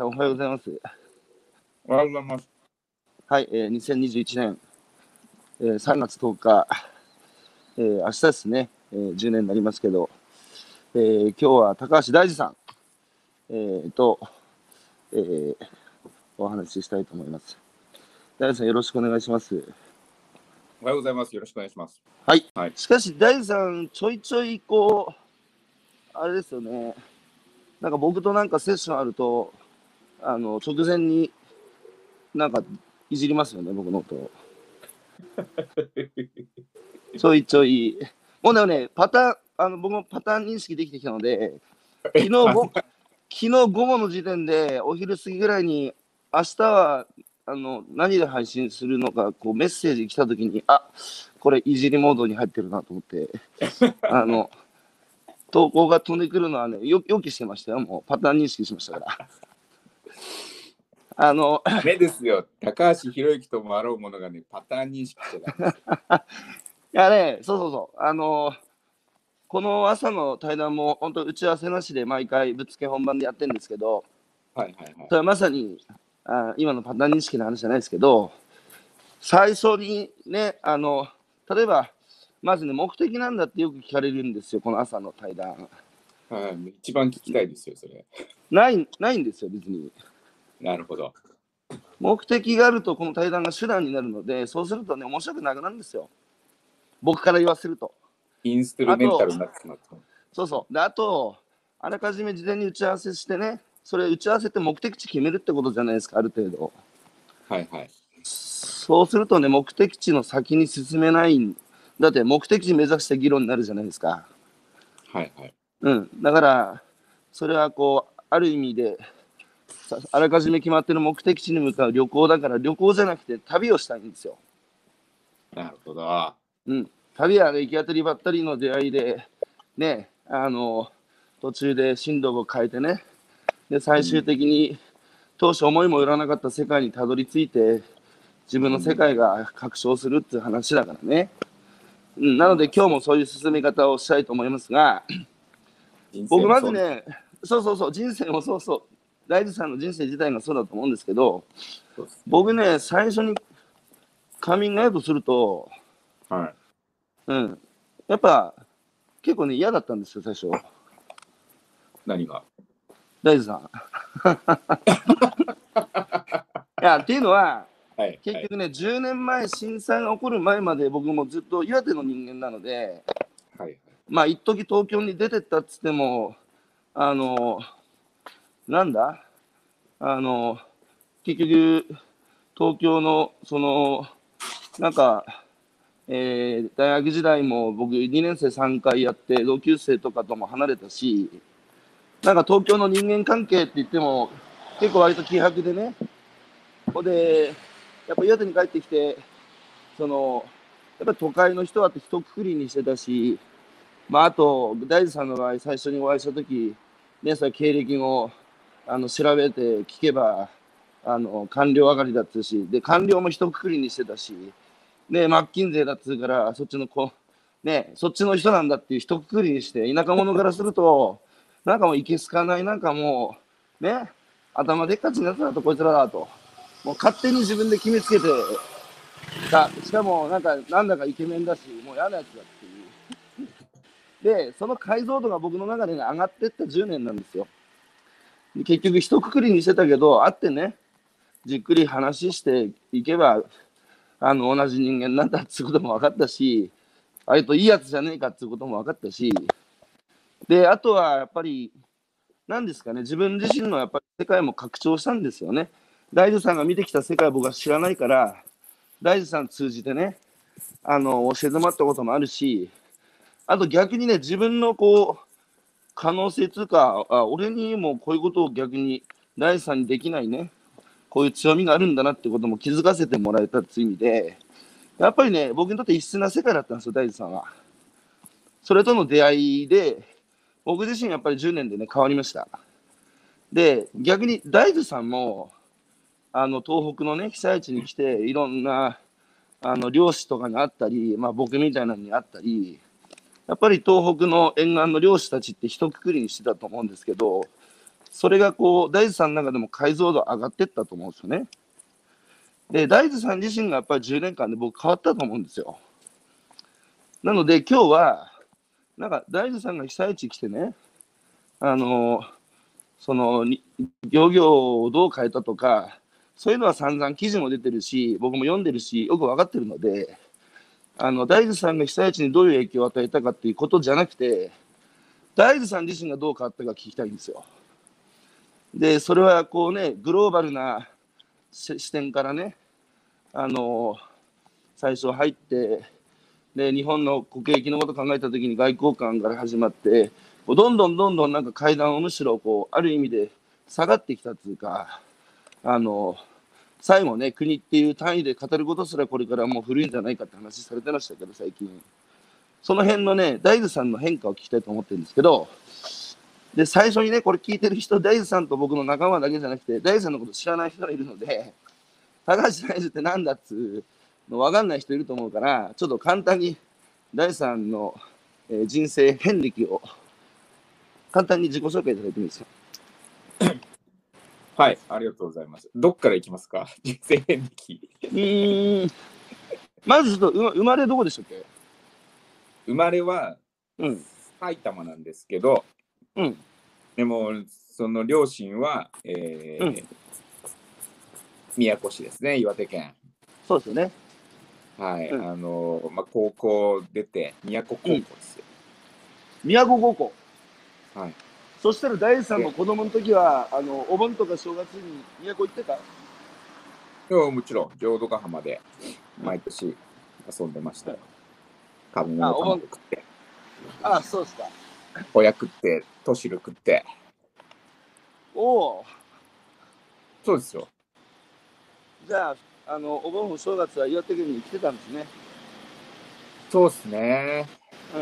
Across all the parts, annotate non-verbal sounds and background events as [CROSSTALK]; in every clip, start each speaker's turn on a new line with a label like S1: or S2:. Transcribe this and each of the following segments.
S1: おはようございます。
S2: おはようございます。
S1: はい、えー、2021年、えー、3月10日、えー、明日ですね、えー、10年になりますけど、えー、今日は高橋大二さん、えー、と、えー、お話ししたいと思います。大二さん、よろしくお願いします。
S2: おはようございます。よろしくお願いします。
S1: はい。
S2: はい
S1: しかし、大二さん、ちょいちょい、こう、あれですよね、なんか僕となんかセッションあると、あの、直前になんかいじりますよね、僕のことを。[LAUGHS] ちょいちょい。もうでもね、パターン、あの僕もパターン認識できてきたので、昨日ご昨日午後の時点で、お昼過ぎぐらいに、明日はあの何で配信するのか、こうメッセージ来たときに、あこれ、いじりモードに入ってるなと思って、[LAUGHS] あの投稿が飛んでくるのはね、よ予期してましたよ、もうパターン認識しましたから。あの
S2: 目ですよ。高橋博之ともあろうものがね、パターン認識してた。[LAUGHS]
S1: いやね、そうそうそう、あのこの朝の対談も本当、打ち合わせなしで毎回ぶっつけ本番でやってるんですけど、
S2: はいはいはい
S1: そ。れはまさにあ今のパターン認識の話じゃないですけど、最初にね、あの例えば、まずね、目的なんだってよく聞かれるんですよ、この朝の対談。
S2: はい、一番聞きたいですよ、それ。
S1: ないないんですよ、別に。
S2: なるほど。
S1: 目的があると、この対談が手段になるので、そうするとね、面白くなくなるんですよ。僕から言わせると。
S2: インストゥルメンタルになってしまった。
S1: そうそう。で、あと、あらかじめ事前に打ち合わせしてね、それ打ち合わせって目的地決めるってことじゃないですか、ある程度。
S2: はいはい。
S1: そうするとね、目的地の先に進めないんだって目的地目指した議論になるじゃないですか。
S2: はいはい。
S1: うん。だから、それはこう、ある意味で、さあらかじめ決まってる目的地に向かう旅行だから、旅行じゃなくて旅をしたいんですよ。
S2: なるほど。
S1: うん。旅は、ね、行き当たりばったりの出会いで、ね、あの、途中で進路を変えてね、で、最終的に、当初思いもよらなかった世界にたどり着いて、自分の世界が拡張するっていう話だからね。うん、なので今日もそういう進め方をしたいと思いますが、僕まずね、そうそうそう、人生もそうそう、大地さんの人生自体がそうだと思うんですけど、
S2: そうです
S1: 僕ね、最初にカミングアウトすると、
S2: はい。
S1: うん、やっぱ結構ね、嫌だったんですよ、最初。
S2: 何が？
S1: 大地さん。[LAUGHS] いや、っていうのは、
S2: はい。
S1: 結局ね、10年前、震災が起こる前まで僕もずっと岩手の人間なので、
S2: はい。
S1: まあ、一時東京に出てったっつっても、あの、なんだ？あの、結局、東京の、その、なんか、えー大学時代も僕2年生3回やって、同級生とかとも離れたし、なんか東京の人間関係って言っても、結構割と希薄でね、ほんで、やっぱ岩手に帰ってきて、その、やっぱり都会の人はって一括りにしてたし、まあ、あと、大地さんの場合、最初にお会いしたとき、ね、そ経歴をあの調べて聞けば、あの官僚上がりだったし、で、官僚も一括りにしてたし、で、マッキンゼーだっつうから、そっちの子、ね、そっちの人なんだっていう一括りにして、田舎者からすると、なんかもういけすかない、なんかもう、ね、頭でっかちになやつだと、こいつらだと。もう勝手に自分で決めつけてた。しかも、なんか、なんだかイケメンだし、もう嫌なやつだっていう。で、その解像度が僕の中で、ね、上がってった10年なんですよ。結局、一括りにしてたけど、会ってね、じっくり話していけば、あの、同じ人間なんだっていうことも分かったし、あれといいやつじゃねえかっていうことも分かったし、で、あとはやっぱり、何ですかね、自分自身のやっぱり世界も拡張したんですよね。大樹さんが見てきた世界僕は知らないから、大樹さん通じてね、あの、教えてもらったこともあるし、あと逆にね、自分のこう、可能性というか、あ俺にもこういうことを逆に大樹さんにできないね、こういう強みがあるんだなってことも気づかせてもらえたっていう意味で、やっぱりね、僕にとって異質な世界だったんですよ、大地さんは。それとの出会いで、僕自身やっぱり10年でね、変わりました。で、逆に大地さんも、あの、東北のね、被災地に来て、いろんな、あの、漁師とかに会ったり、まあ僕みたいなのに会ったり、やっぱり東北の沿岸の漁師たちって一括りにしてたと思うんですけど、それがこう、大豆さんの中でも解像度上がってったと思うんですよね。で、大豆さん自身がやっぱり10年間で僕変わったと思うんですよ。なので今日は、なんか大豆さんが被災地来てね、あの、その、漁業をどう変えたとか、そういうのは散々記事も出てるし、僕も読んでるし、よく分かってるので、あの、大豆さんが被災地にどういう影響を与えたかっていうことじゃなくて、大豆さん自身がどう変わったか聞きたいんですよ。で、それはこうね、グローバルな視点からね、あの、最初入って、で、日本の国益のこと考えたときに外交官から始まって、どんどんどんどんなんか階段をむしろこう、ある意味で下がってきたっていうか、あの、最後ね、国っていう単位で語ることすらこれからもう古いんじゃないかって話されてましたけど、最近。その辺のね、大豆さんの変化を聞きたいと思ってるんですけど、で、最初にね、これ聞いてる人、大豆さんと僕の仲間だけじゃなくて、大豆さんのこと知らない人がいるので、高橋大豆ってなんだっつうの分かんない人いると思うから、ちょっと簡単に大豆さんの、えー人生遍歴を簡単に自己紹介いただいてもいいですか？
S2: はい、ありがとうございます。どっから行きますか？[LAUGHS] 人生遍歴。
S1: うーん。まずちょっと生まれどこでしたっけ？
S2: 生まれは
S1: うん。
S2: 埼玉なんですけど、
S1: うん。
S2: でも、その両親は、えー
S1: うん
S2: 宮古市ですね、岩手県。
S1: そうですよね。
S2: はい、
S1: うん
S2: あの、まあ、高校出て、宮古高校ですよ。
S1: 宮古高校。
S2: はい。
S1: そしたら大豆さんも子供の時は、あの、お盆とか正月に宮古行ってた？
S2: でももちろん、浄土ヶ浜で毎年遊んでましたよ。食べ物
S1: あお盆
S2: 食って、
S1: ああ、そうですか。
S2: ホヤ食って、トシル食って。
S1: おお。
S2: そうですよ。
S1: じゃあ、あの、お盆正月は岩手県に来てたんですね。
S2: そうですね。
S1: う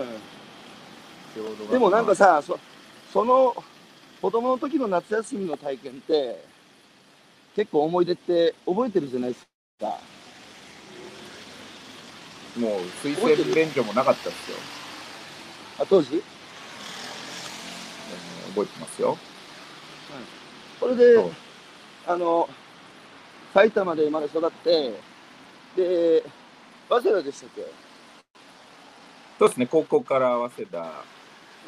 S1: ん。でもなんかさ、そその子供の時の夏休みの体験って、結構思い出って覚えてるじゃないですか。
S2: もう水洗便所もなかったですよ。
S1: あ、当時？
S2: うん覚えてますよ。
S1: それで
S2: そう、
S1: あの、埼玉で生まれ育って、で、早稲田でしたっけ？
S2: そうですね、高校から早稲田、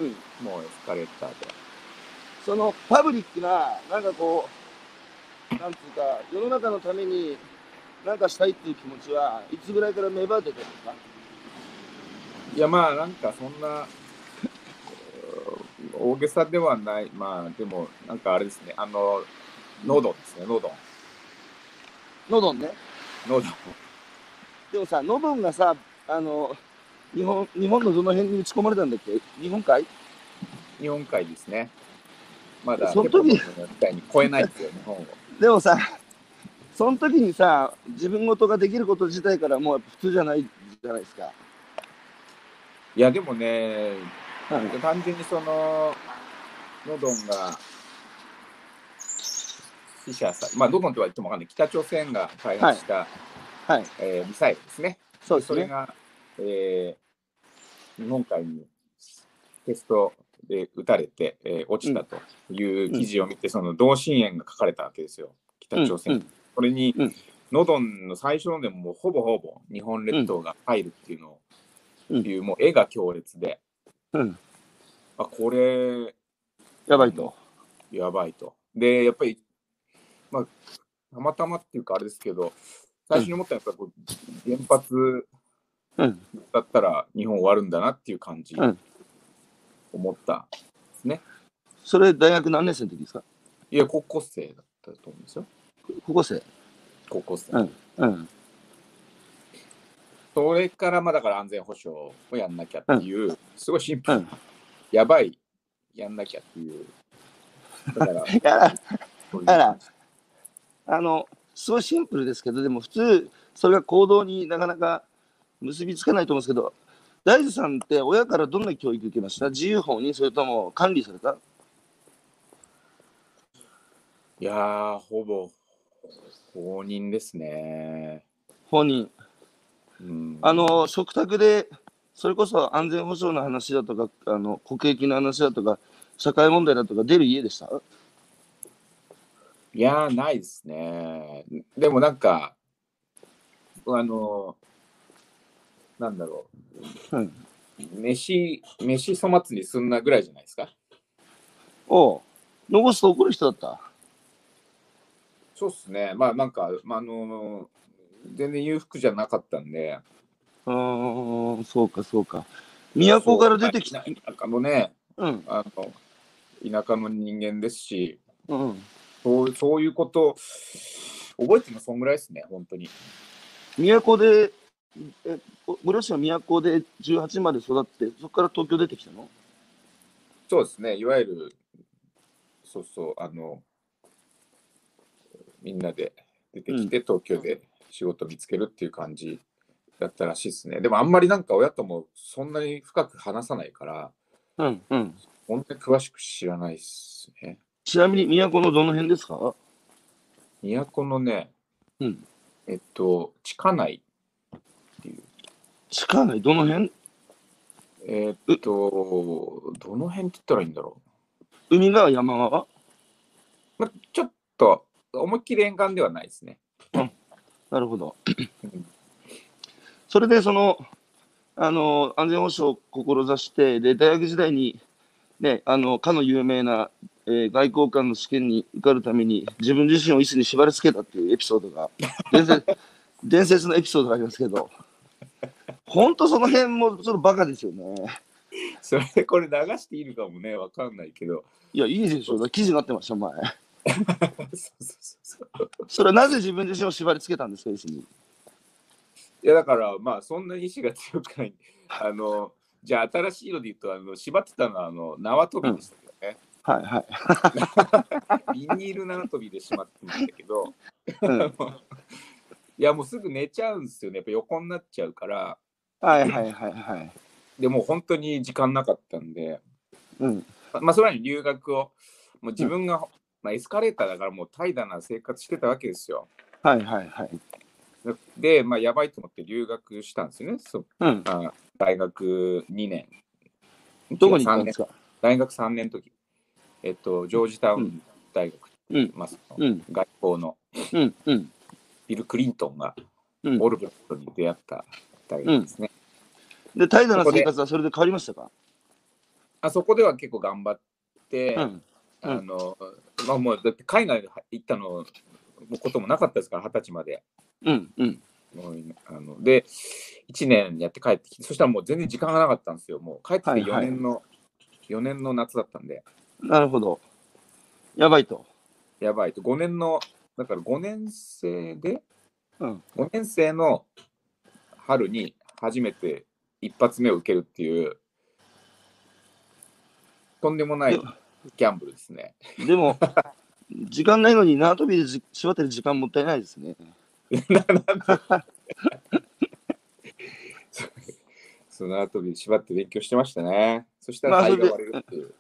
S1: うん。
S2: もうエスカレーターで。
S1: そのパブリックな、なんかこう、なんつうか、世の中のためになんかしたいっていう気持ちはいつぐらいから芽生えてたんですか
S2: いや、まあ、なんかそんな、[LAUGHS] 大げさではない。まあ、でも、なんかあれですね、あの、ノドンですね、ノドン。
S1: ノドンね。
S2: ノドン。
S1: でもさ、ノドンがさ、あの、日本日本のどの辺に打ち込まれたんだっけ？日本海？
S2: 日本海ですね。まだ、
S1: その時
S2: に超えないですよ、日本を。
S1: でもさ、その時にさ、自分事ができること自体からもう普通じゃないじゃないですか。
S2: いや、でもね、
S1: はい
S2: 単純にその、ノドンが、死者さ、まあ、ノドンとは言ってもわかんない、北朝鮮が開発した、
S1: はい。
S2: えーミサイルですね。
S1: そうですね。
S2: それが、えー日本海にテストで撃たれて、えー落ちたという記事を見て、その同心円が書かれたわけですよ、北朝鮮。
S1: うんうん
S2: これに、
S1: うん
S2: ノドンの最初のでもほぼほぼ日本列島が入るっていうのを、
S1: うん
S2: いうもう絵が強烈で、
S1: うん。
S2: あこれ
S1: やばいと。
S2: やばいと。で、やっぱり、まあ、たまたまっていうかあれですけど、最初に思ったのはやっぱこう原発
S1: うん。
S2: だったら日本終わるんだなっていう感じ、
S1: うん
S2: 思ったですね。
S1: それ大学何年生の時ですか？
S2: いや、高校生だったと思うんですよ。
S1: 高校生？
S2: 高校生。
S1: うん。うん。
S2: それから、まあだから安全保障をやんなきゃっていう、すごいシンプルやばい、やんなきゃっていう。だから、
S1: い [LAUGHS] や、
S2: そういう
S1: あらあの、すごいシンプルですけど、でも普通、それが行動になかなか結びつかないと思うんですけど、大豆さんって親からどんな教育受けました？自由法にそれとも管理された？
S2: いやー、ほぼ、放任ですね。
S1: 法人。
S2: うん、
S1: あの、食卓で、それこそ安全保障の話だとか、あの国益の話だとか、社会問題だとか出る家でした？
S2: いやー、ないですね。でもなんか、あの、なんだろ
S1: うん。
S2: う、飯、飯粗末にすんなぐらいじゃないですか？
S1: おう残すと怒る人だった？
S2: そうっすね。まあなんか、まあ、あの、全然裕福じゃなかったんで、
S1: うーん、そうか、そうか。都から出てきた。
S2: そう田舎のね、
S1: うん、
S2: あの、田舎の人間ですし、
S1: うん。
S2: そうそういうこと、覚えてるのそんぐらいですね、本当に。
S1: 都で、え、ごご両親は都で18まで育って、そこから東京出てきたの？
S2: そうですね、いわゆる、そうそう、あの、みんなで出てきて、東京で仕事見つけるっていう感じだったらしいですね。でもあんまりなんか親ともそんなに深く話さないから、
S1: うん、うん。
S2: 本当に詳しく知らないですね。
S1: ちなみに都のどの辺ですか？
S2: 都のね、
S1: うん。
S2: えっと、地下内
S1: 地下内どの辺？
S2: えっと、どの辺って言ったらいいんだろ
S1: 海側、山側？
S2: う。まあ、ちょっと、思いっきり沿岸ではないですね。
S1: なるほど
S2: うん。
S1: それで、その、あの、安全保障を志して、で、大学時代に、ね、あの、かの有名な、えー外交官の試験に受かるために、自分自身を椅子に縛り付けたっていうエピソードが、伝説伝説のエピソードがありますけど、[LAUGHS] 本当その辺もちょっとバカですよね。
S2: それでこれ流していいのかもね、わかんないけど。
S1: いや、いいでしょ。だから記事になってました、前。
S2: そうそうそうそう
S1: それはなぜ自分自身を縛り付けたんですか、椅子に？
S2: いやだからまあそんなに意志が強くない。あのじゃあ新しいので言うとあの縛ってたのはあの縄跳びでしたけどね。
S1: はいはい。[LAUGHS]
S2: ビニール縄跳びでしまってましたけど、
S1: うん、[LAUGHS]
S2: いやもうすぐ寝ちゃうんですよね。やっぱ横になっちゃうから。
S1: はいはいはいはい。
S2: でもう本当に時間なかったんで、
S1: うん。
S2: ままあそれに留学をもう自分が、まあ、エスカレーターだからもう怠惰な生活してたわけですよ。
S1: はいはいはい。
S2: で、まあ、やばいと思って留学したんですよね。そう
S1: うん。
S2: あ大学2年。
S1: どこに行ったんですか？
S2: 大学3年の時、えっと、ジョージタウン大学、
S1: うん。
S2: まあ、その
S1: うん。
S2: 学校の
S1: うん。うん。
S2: ビル・クリントンが
S1: うん
S2: オルブラットに出会った大学ですね。
S1: で、怠惰な生活はそれで変わりましたか？
S2: あそこでは結構頑張って、
S1: うん。うん
S2: あのまあ、もうだって海外行ったのこともなかったですから、二十歳まで。
S1: うん。うん。
S2: あので、1年やって帰ってきて、そしたらもう全然時間がなかったんですよ。もう帰ってきて4
S1: はいはい
S2: 年の、4年の夏だったんで、
S1: なるほど。やばいと。
S2: やばいと。5年の、だから5年生で、
S1: うん。
S2: 5年生の春に初めて一発目を受けるっていう、とんでもない
S1: で
S2: ギャンブルですね。
S1: でも、時間ないのに縄跳びでじ縛ってる時間もったいないですね。[LAUGHS]
S2: その後で縛って勉強してましたね。そした
S1: まあ
S2: ら肺が割れるっていう。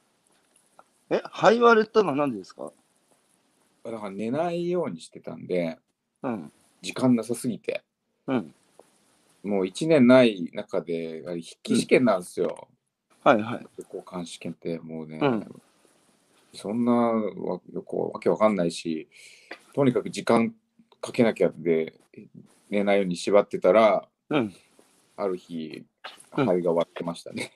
S1: え、肺割れたのは何でですか？
S2: だから寝ないようにしてたんで、
S1: うん。
S2: 時間なさすぎて。
S1: うん。
S2: もう1年ない中で、筆記試験なんですよ。
S1: はいはい。
S2: 交換試験ってもうね、
S1: うん
S2: そんなわよくわけわかんないし、とにかく時間かけなきゃで寝ないように縛ってたら、
S1: うん。
S2: ある日、
S1: うん
S2: 肺が割ってましたね。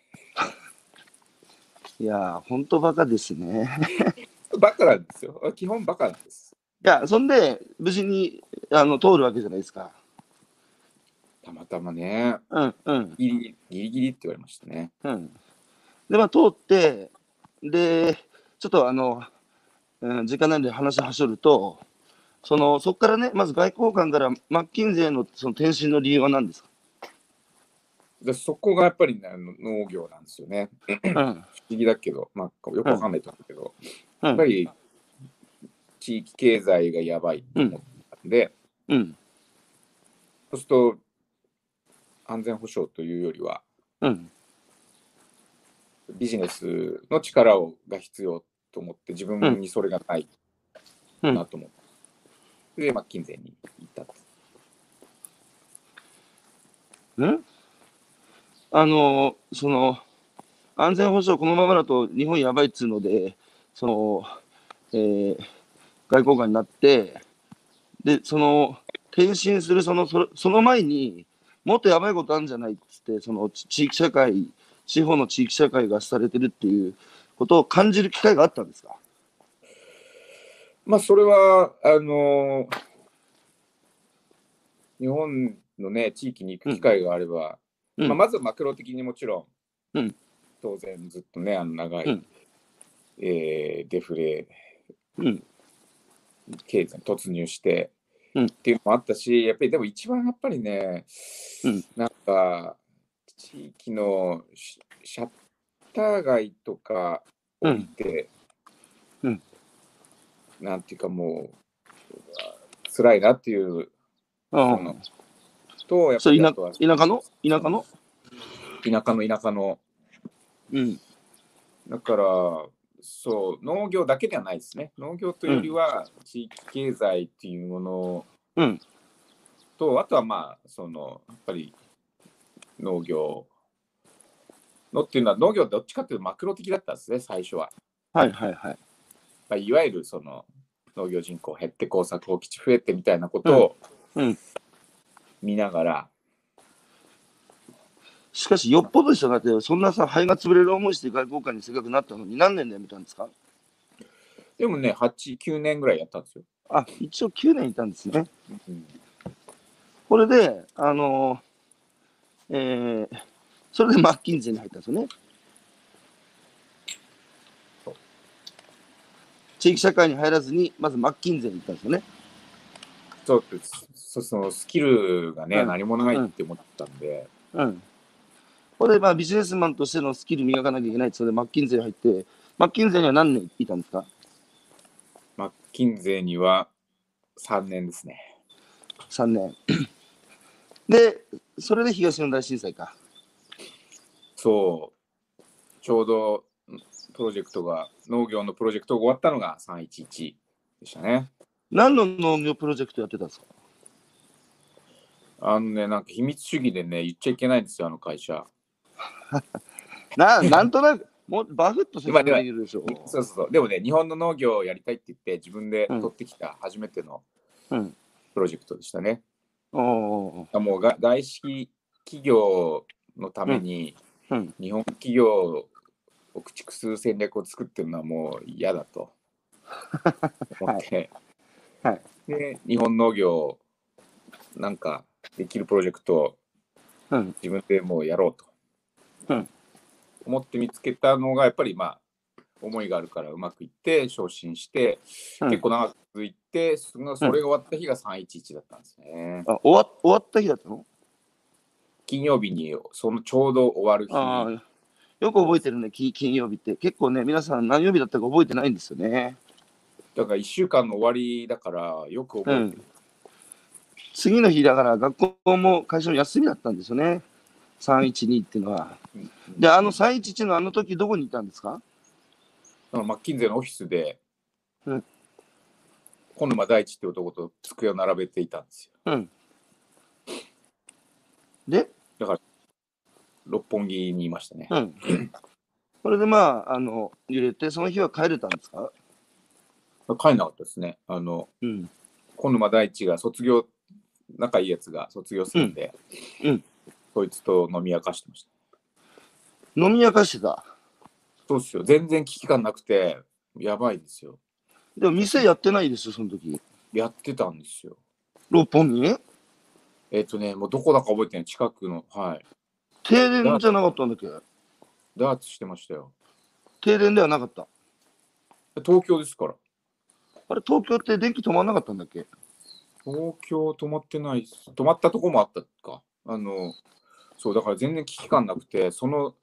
S2: [LAUGHS]
S1: いやー、ほんとバカですね。[LAUGHS]
S2: バカなんですよ。基本バカなんです。
S1: いや、そんで、無事にあの通るわけじゃないですか。
S2: たまたまね、
S1: うん、うん、
S2: ギリギリギリって言われましたね。
S1: うん。で、まあ、通って、で、ちょっとあの、うん、時間なんで話はしょると、その、そこからね、まず外交官からマッキンゼーのその転身の理由は何ですか？
S2: でそこがやっぱり、ね、農業なんですよね。
S1: うん、[CLEARS THROAT]
S2: 不思議だけど、まあ、よくわかんないと思うけど、
S1: うん。
S2: やっぱ、り地域経済がやばいと思ったんで、
S1: うん、
S2: そうすると安全保障というよりは
S1: うん、
S2: ビジネスの力をが必要と思って自分にそれがない
S1: うん。
S2: なと思って、で、マッキンゼーに行ったと。
S1: んあの、その、安全保障このままだと日本やばいっつうので、その、えー外交官になって、で、その、転身するその、それその前に、もっとやばいことあるんじゃないっつって、その地域社会、地方の地域社会がされてるっていうことを感じる機会があったんですか？
S2: まあ、それは、あの日本のね、地域に行く機会があれば、
S1: うん。
S2: まあ、まずはマクロ的にもちろん、
S1: うん。
S2: 当然ずっとね、あの長い、
S1: うん。
S2: えーデフレ
S1: うん。
S2: 経済に突入して、
S1: うん。
S2: っていうのもあったし、やっぱりでも一番やっぱりね、
S1: うん。
S2: なんか、地域のシシャッター街とか降りて、
S1: うん。
S2: なんていうかもう、辛いなっていう
S1: あ。
S2: そのと、やっぱりあとは
S1: 田舎の田舎の
S2: 田舎の田舎の、
S1: うん。
S2: だから、そう、農業だけではないですね。農業というよりは、地域経済っていうもの
S1: うん。
S2: と、あとはまあ、その、やっぱり農業のっていうのは、農業どっちかっていうとマクロ的だったんですね、最初は。
S1: はいはいはい。
S2: まあ、いわゆるその農業人口減って耕作放棄地増えてみたいなことを
S1: うんうん
S2: 見ながら、
S1: しかし、よっぽどでしょ。だって、そんなさ、肺が潰れる思いして外交官にせっかくなったのに何年で辞めたんですか？
S2: でもね、8、9年ぐらいやったんですよ。
S1: あ、一応9年いたんですね。
S2: うん
S1: これで、あのーえーそれでマッキンゼーに入ったんですよね。地域社会に入らずに、まずマッキンゼーに行ったんですよね。
S2: そうそそのスキルがね、
S1: うん
S2: 何もないって思ったんで、
S1: うん。これで、まあ、ビジネスマンとしてのスキル磨かなきゃいけないってそれでマッキンゼーに入って、マッキンゼーには何年いたんですか？
S2: マッキンゼーには3年ですね。
S1: ?3 年。[CLEARS THROAT] で、それで東日本大震災か。
S2: そう、ちょうどんプロジェクトが、農業のプロジェクトが終わったのが311でしたね。
S1: 何の農業プロジェクトやってたんですか？
S2: あのね、なんか秘密主義でね、言っちゃいけないんですよ、あの会社。[LAUGHS]
S1: ななんとなく、もうバフッと説明できるでしょ。
S2: そうそうそう。でもね、日本の農業をやりたいって言って、自分で
S1: うん
S2: 取ってきた初めての
S1: うん。
S2: プロジェクトでしたね。
S1: おーおー
S2: もうが外資企業のために、
S1: うん
S2: 日本企業を駆逐する戦略を作ってるのはもう嫌だと思って、[LAUGHS]
S1: はいはい
S2: で日本農業なんかできるプロジェクトを
S1: うん。
S2: 自分でもうやろうと、
S1: うん
S2: 思って見つけたのがやっぱりまあ思いがあるからうまくいって昇進して、
S1: うん
S2: 結構長く続いてそのそれが終わった日が311だったんですね。
S1: あ終わ終わった日だったの？
S2: 金曜日にそのちょうど終わる日
S1: ああ、よく覚えてるね、金金曜日って。結構ね、皆さん何曜日だったか覚えてないんですよね。
S2: だから1週間の終わりだからよく覚えてる。
S1: 次の日だから学校も会社も休みだったんですよね。312っていうのは。
S2: うん
S1: で、あの311のあの時どこにいたんですか？
S2: あのマッキンゼーのオフィスで、
S1: うん
S2: 小沼大地って男と机を並べていたんですよ。
S1: うん。で、
S2: 六本木にいましたね。
S1: うん。これでまあ、あの、揺れて、その日は帰れたんですか？
S2: 帰んなかったですね。あの、
S1: うん。
S2: 小沼大地が卒業、仲いいやつが卒業するんで、
S1: うんうん
S2: そいつと飲み明かしてました。
S1: 飲み明かしてた？
S2: そうっすよ。全然危機感なくて、やばいですよ。
S1: でも店やってないですよ、その時。
S2: やってたんですよ。
S1: 六本木？に
S2: えっ、とね、もうどこだか覚えてない。近くの、はい。
S1: 停電じゃなかったんだっけ？
S2: ダーツしてましたよ。
S1: 停電ではなかった。
S2: 東京ですから。
S1: あれ、東京って電気止まんなかったんだっけ？
S2: 東京止まってないっす。止まったとこもあったか。あの、そう、だから全然危機感なくて、その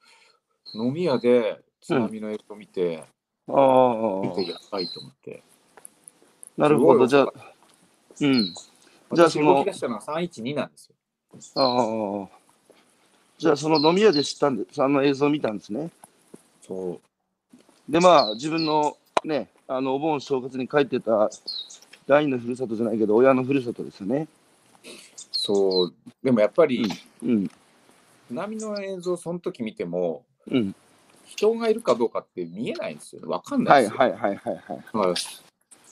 S2: 飲み屋で津波の映像を見て、
S1: ああ
S2: 見てやばいと思って。
S1: なるほど。じゃあ、うん。じゃあ
S2: 私
S1: その
S2: 動き出したのが312なんですよ。
S1: ああ。じゃあ、その飲み屋で知ったんで、あの映像を見たんですね。
S2: そう。
S1: で、まあ、自分のね、あの、お盆正月に帰ってた、第二のふるさとじゃないけど、親のふるさとですよね。
S2: そう。でもやっぱり、
S1: うん。
S2: 津波の映像、その時見ても、
S1: うん。
S2: 人がいるかどうかって見えないんですよ。わかんない
S1: はい
S2: ですよ。
S1: はいはいはいはい。
S2: はい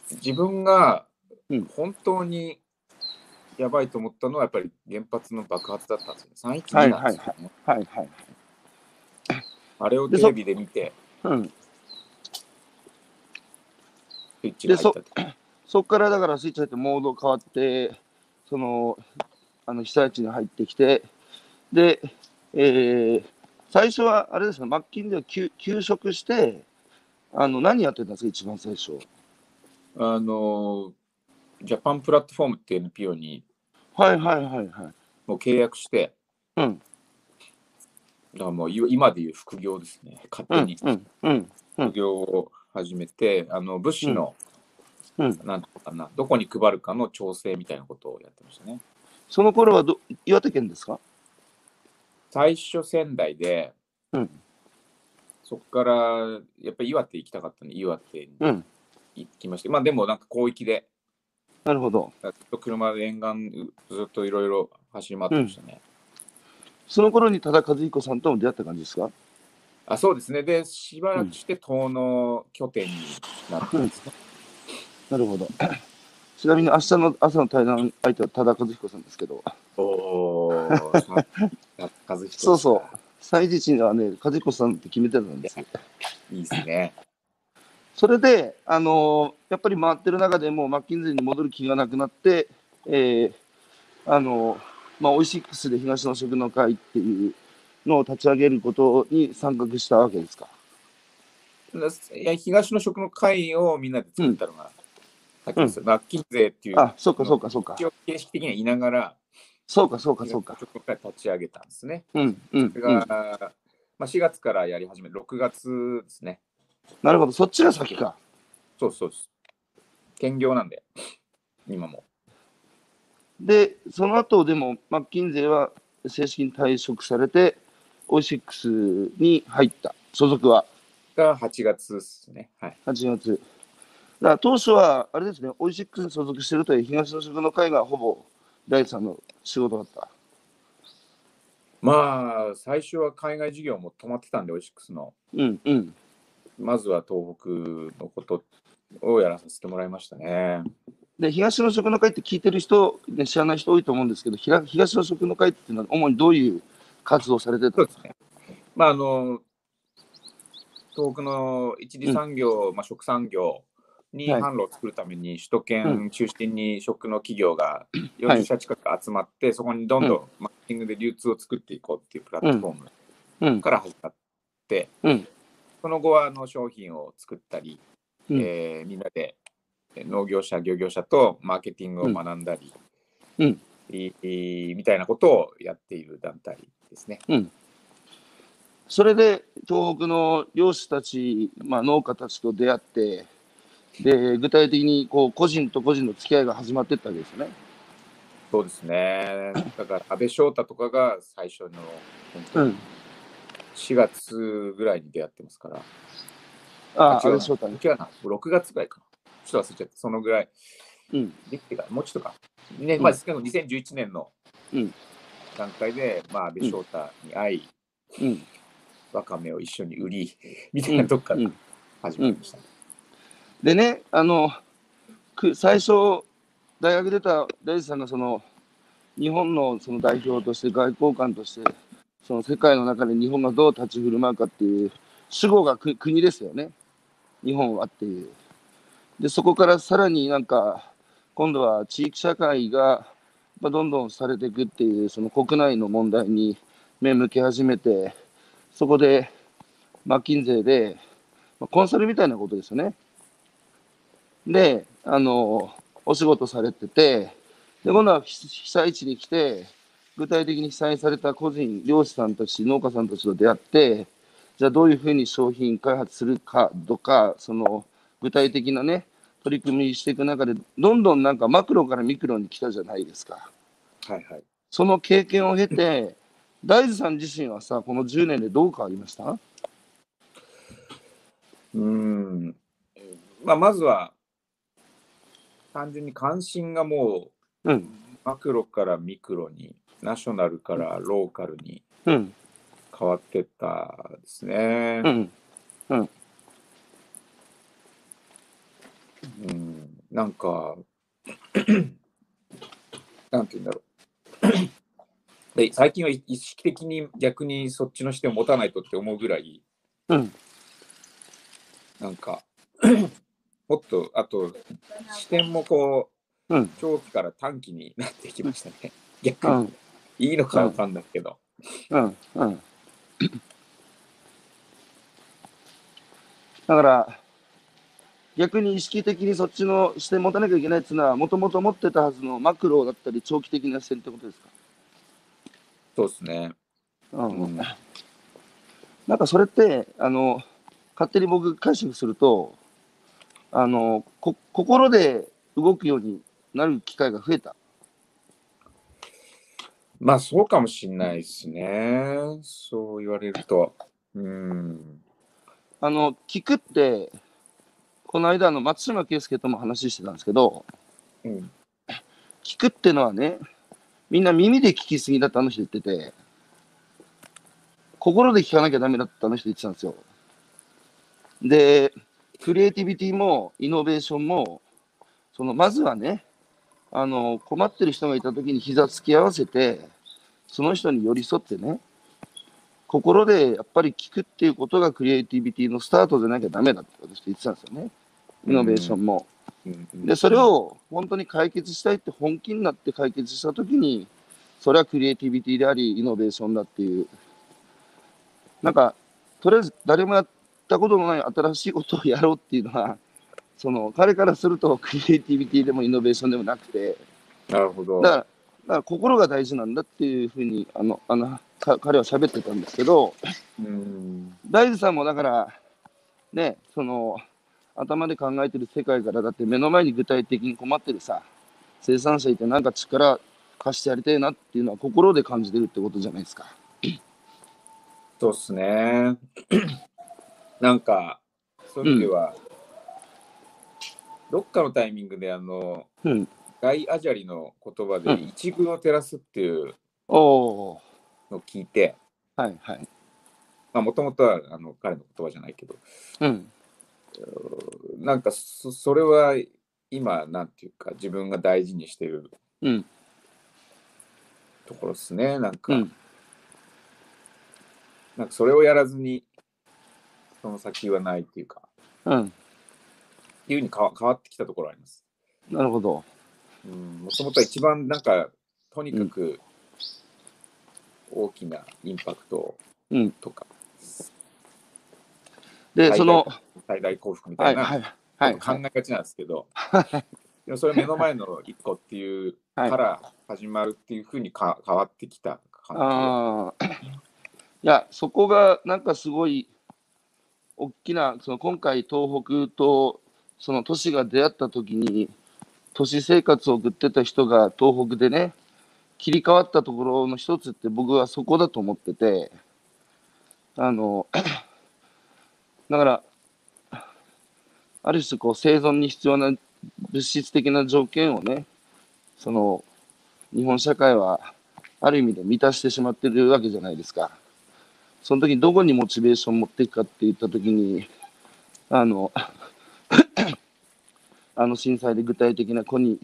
S2: 自分が
S1: うん
S2: 本当にやばいと思ったのはやっぱり原発の爆発だったんですよね。312
S1: はい
S2: なんですよね。
S1: はいはい。
S2: あれをテレビで見て、
S1: うん。
S2: スイッチが入ったと。
S1: そこからだからスイッチ入ってモード変わって、その、あの被災地に入ってきて、で、えー、最初はあれですね、マッキンでは休休職して、あの、何やってたんですか、一番最初。
S2: あの、ジャパンプラットフォームっていう NPO に
S1: はいはいはいはい。
S2: もう契約して、
S1: うん。
S2: だからもうい今でいう副業ですね。勝
S1: うん
S2: 手に
S1: うんうん
S2: 副業を始めて、あの物資の、
S1: うん。
S2: なんとかな、どこに配るかの調整みたいなことをやってましたね。
S1: その頃はど岩手県ですか？
S2: 最初仙台で、
S1: うん
S2: そこからやっぱり岩手行きたかったんで岩手に
S1: うん。
S2: 行きまして、まあでもなんか広域で
S1: なるほど。
S2: ずっと車で沿岸ずっといろいろ走り回ってましたね。
S1: その頃に多田和彦さんとも出会った感じですか？
S2: あそうですね。で、しばらくして遠野拠点になったんですね。
S1: なるほど。[COUGHS] ちなみに明日の朝の対談相手は多田和彦さんですけど、
S2: おお、[LAUGHS] さ和彦
S1: そうそう祭日にはね、和彦さんって決めてたんですよ。
S2: いいですね。
S1: それで、あのーやっぱり回ってる中でもうマッキンゼーに戻る気がなくなって、えーあのーまあ、オイシックスで東の食の会っていうのを立ち上げることに参画したわけですか？
S2: いや東の食の会をみんなで作ったのが、さっきですマッキンゼーっていう、
S1: あ、そうかそうかそうか。
S2: 形式的にはいながら、
S1: そうかそうかそうか。
S2: 立ち上げたんですね。
S1: うんうん、
S2: それが、
S1: うん。
S2: まあ、4月からやり始め、6月ですね。
S1: なるほど、そっちが先か。
S2: そうそうです。兼業なんで、今も。
S1: で、その後でもマッキンゼーは正式に退職されて、オイシックスに入った。所属は
S2: が8月ですね。はい。
S1: 8月。だから当初は、あれですね、オイシックスに所属してるという東の食の会がほぼ第三の仕事だった。
S2: まあ、最初は海外事業も止まってたんで、オイシックスの。
S1: うんうん。
S2: まずは東北のことをやらさせてもらいましたね。
S1: で、東の食の会って聞いてる人、ね、知らない人多いと思うんですけど、ひら東の食の会っていうのは主にどういう活動をされてたんで
S2: すね。まあ、あの、東北の一次産業、まあ、食産業に
S1: はい。
S2: 販路を作るために、首都圏中心に食の企業が
S1: はい。
S2: 40社近く集まって、そこにどんどんマーケティングで流通を作っていこうっていうプラットフォーム
S1: うん。
S2: から始まって、
S1: うん。
S2: その後はあの商品を作ったり、
S1: うん。
S2: えーみんなでえー農業者、漁業者とマーケティングを学んだり、
S1: うん。
S2: みたいなことをやっている団体ですね。
S1: それで東北の漁師たち、まあ、農家たちと出会って、で具体的にこう個人と個人の付き合いが始まっていったわけですよね。
S2: そうですね。だから安倍翔太とかが最初の本当に
S1: うん、
S2: 4月ぐらいに出会ってますから。
S1: ああ、
S2: 違うな
S1: 安倍翔太ね。
S2: 違うな、6月ぐらいかな。ちょっと忘れちゃった。そのぐらい。
S1: うん、
S2: できてから、もうちょっとか。ね、
S1: うん
S2: まあ、少なくとも2011年の
S1: うん
S2: 段階で、まあ、安倍翔太に会い、
S1: うん、
S2: わかめを一緒に売り、みたいなとこから
S1: うん
S2: 始まりました。
S1: でね、あのく最初、大学出た大地さんがその日本のその代表として、外交官として、その世界の中で日本がどう立ち振る舞うかっていう、主語が国ですよね、日本はっていう。で、そこからさらになんか、今度は地域社会がまあどんどんされていくっていう、その国内の問題に目向け始めて、そこでマッキンゼーで、まあコンサルみたいなことですよね。で、あの、お仕事されてて、で、今度は被被災地に来て、具体的に被災された個人、漁師さんたち、農家さんたちと出会って、じゃあどういうふうに商品開発するかとか、その具体的なね、取り組みしていく中で、どんどんなんかマクロからミクロに来たじゃないですか。
S2: はいはい。
S1: その経験を経て、大豆さん自身はさ、この10年でどう変わりました？
S2: うーん。まあ、まずは、単純に関心がも
S1: うん、
S2: う、マクロからミクロに、ナショナルからローカルに
S1: うん、
S2: 変わってったですね。
S1: うん、
S2: うんなんか、[CLEARS THROAT] なんて言うんだろう。で最近は意識的に逆にそっちの視点を持たないとって思うぐらい、
S1: うん。
S2: なんか、もっと、あと、視点もこう、
S1: うん。
S2: 長期から短期になってきましたね。逆に。
S1: うん。
S2: いいのかわかんないけど。
S1: うん。うん。だから、逆に意識的にそっちの視点持たなきゃいけないっていうのは、もともと持ってたはずのマクロだったり、長期的な視点ってことですか？
S2: そうですね。
S1: うん。
S2: うん
S1: なんかそれって、あの、勝手に僕解釈すると、あの、こ心で動くようになる機会が増えた。
S2: まあそうかもしんないですね。そう言われると。うん。
S1: あの、聞くって、この間、あの、松島圭介とも話してたんですけど、
S2: うん。
S1: 聞くってのはね、みんな耳で聞きすぎだってあの人言ってて、心で聞かなきゃダメだってあの人言ってたんですよ。で、クリエイティビティもイノベーションも、そのまずはね、あの困ってる人がいた時に膝つき合わせて、その人に寄り添ってね、心でやっぱり聞くっていうことがクリエイティビティのスタートでなきゃダメだって私言ってたんですよね。イノベーションも。
S2: うん
S1: で、それ、を本当に解決したいって本気になって解決したときに、それはクリエイティビティであり、イノベーションだっていう。なんか、とりあえず誰もやったことのない新しいことをやろうっていうのは、[LAUGHS] その彼からするとクリエイティビティでもイノベーションでもなくて、
S2: なるほど。
S1: だから、だから心が大事なんだっていうふうに、あの、あの、か彼は喋ってたんですけど、
S2: うん。
S1: 大豆さんもだから、ね、その、頭で考えてる世界から、だって目の前に具体的に困ってるさ、生産者いてなんか力貸してやりたいなっていうのは心で感じてるってことじゃないですか。
S2: そうっすね。なんか、そういう意味では、どっかのタイミングで、あの、
S1: うん。
S2: ガイ・アジャリの言葉で、
S1: うん
S2: 一軍を照らすっていう。のを聞いて、
S1: はいはい。
S2: まあ、もともとはあの彼の言葉じゃないけど、
S1: うん。
S2: なんかそ、それは今、なんていうか、自分が大事にしてる
S1: うん。
S2: ところですね。なんか、
S1: うん。
S2: なんかそれをやらずに、その先はないっていうか、
S1: うん。
S2: っていうふうに変わ変わってきたところあります。
S1: なるほど。
S2: うん、もともとは一番なんか、とにかく大きなインパクト
S1: うん。
S2: とか、
S1: で、その、
S2: 最大幸福みた
S1: はいい
S2: な
S1: はいはい。
S2: 考えがちなんですけど、でもそれ目の前の一個っていう
S1: はい
S2: から始まるっていうふうにか変わってきた感
S1: ああ。いや、そこがなんかすごい大きな、その今回東北とその都市が出会った時に、都市生活を送ってた人が東北でね、切り替わったところの一つって僕はそこだと思ってて、あの、[CLEARS THROAT] だから、ある種こう生存に必要な物質的な条件をね、その日本社会はある意味で満たしてしまってるわけじゃないですか。その時どこにモチベーションを持っていくかって言った時に、あの、[COUGHS] あの震災で具体的な子に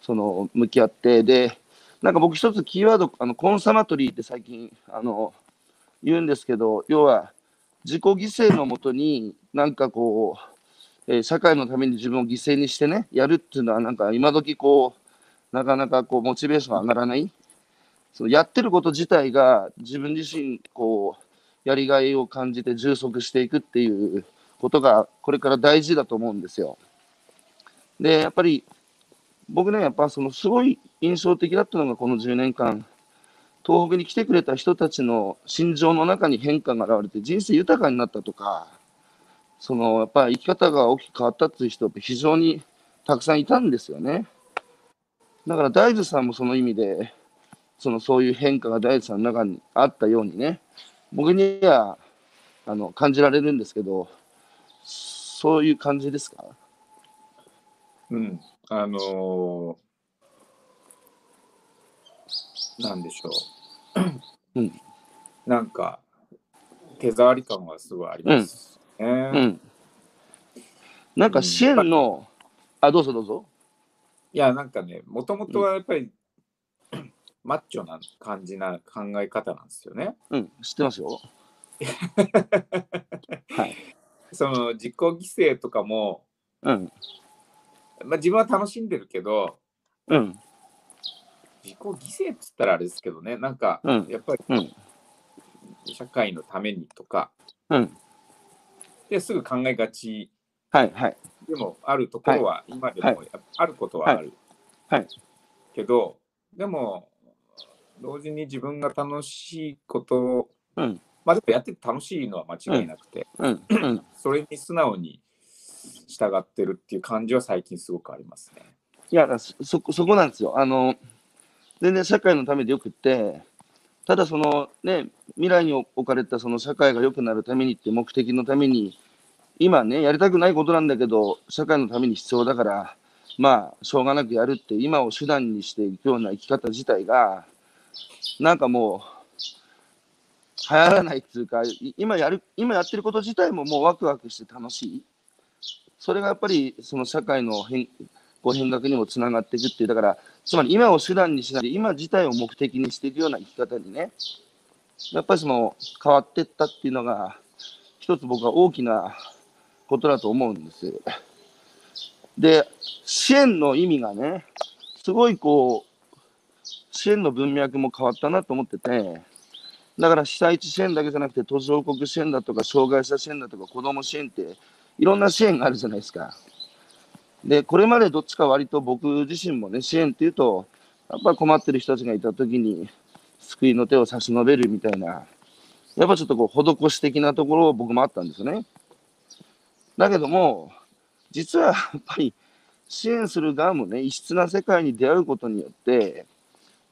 S1: その向き合って、で、なんか僕一つキーワード、あのコンサマトリーって最近あの言うんですけど、要は自己犠牲のもとに、なんかこう、えー社会のために自分を犠牲にしてね、やるっていうのは、なんか今時こう、なかなかこうモチベーション上がらない。そのやってること自体が自分自身こうやりがいを感じて充足していくっていうことがこれから大事だと思うんですよ。で、やっぱり僕ね、やっぱそのすごい印象的だったのがこの10年間、東北に来てくれた人たちの心情の中に変化が現れて人生豊かになったとか、そのやっぱり生き方が大きく変わったっていう人って非常にたくさんいたんですよね。だから大豆さんもその意味で、そのそういう変化が大地さんの中にあったようにね、僕にはあの感じられるんですけど、そういう感じですか？
S2: うん、あのーなんでしょう。
S1: うん
S2: なんか、手触り感はすごいありますね。
S1: うん。なんか支援のあ、どうぞどうぞ。
S2: いや、なんかね、もともとはやっぱり、マッチョな感じな考え方なんですよね。
S1: うん、知ってますよ。[LAUGHS] はい。
S2: その自己犠牲とかも、
S1: うん、
S2: まあ、自分は楽しんでるけど、
S1: うん、
S2: 自己犠牲っつったらあれですけどね、なんか、
S1: うん。
S2: やっぱり、
S1: うん。
S2: 社会のためにとか、
S1: うん。
S2: ですぐ考えがち。
S1: はい、はい。
S2: でもあるところは今でもあることはある、
S1: はい。はい。
S2: けどでも同時に自分が楽しいことを、
S1: うん
S2: まあでもやってて楽しいのは間違いなくて、
S1: うん、うん。[CLEARS THROAT]
S2: それに素直に従ってるっていう感じは最近すごくありますね。
S1: いや、そ、そこ、そこなんですよ。あの、全然社会のためでよくって、ただそのね、未来に置かれたその社会が良くなるためにって目的のために、今ね、やりたくないことなんだけど、社会のために必要だから、まあ、しょうがなくやるって、今を手段にしていくような生き方自体が、なんかもう、流行らないっていうか、今やる、今やってること自体ももうワクワクして楽しい。それがやっぱり、その社会の変、こう変革にもつながっていくっていう、だから、つまり今を手段にしないで、今自体を目的にしていくような生き方にね、やっぱりその変わっていったっていうのが、一つ僕は大きなことだと思うんです。で、支援の意味がね、すごいこう、支援の文脈も変わったなと思ってて、だから被災地支援だけじゃなくて、途上国支援だとか、障害者支援だとか、子ども支援って、いろんな支援があるじゃないですか。で、これまでどっちか割と僕自身もね、支援っていうと、やっぱ困ってる人たちがいたときに、救いの手を差し伸べるみたいな、やっぱちょっとこう、施し的なところを僕もあったんですよね。だけども、実はやっぱり支援する側もね、異質な世界に出会うことによって、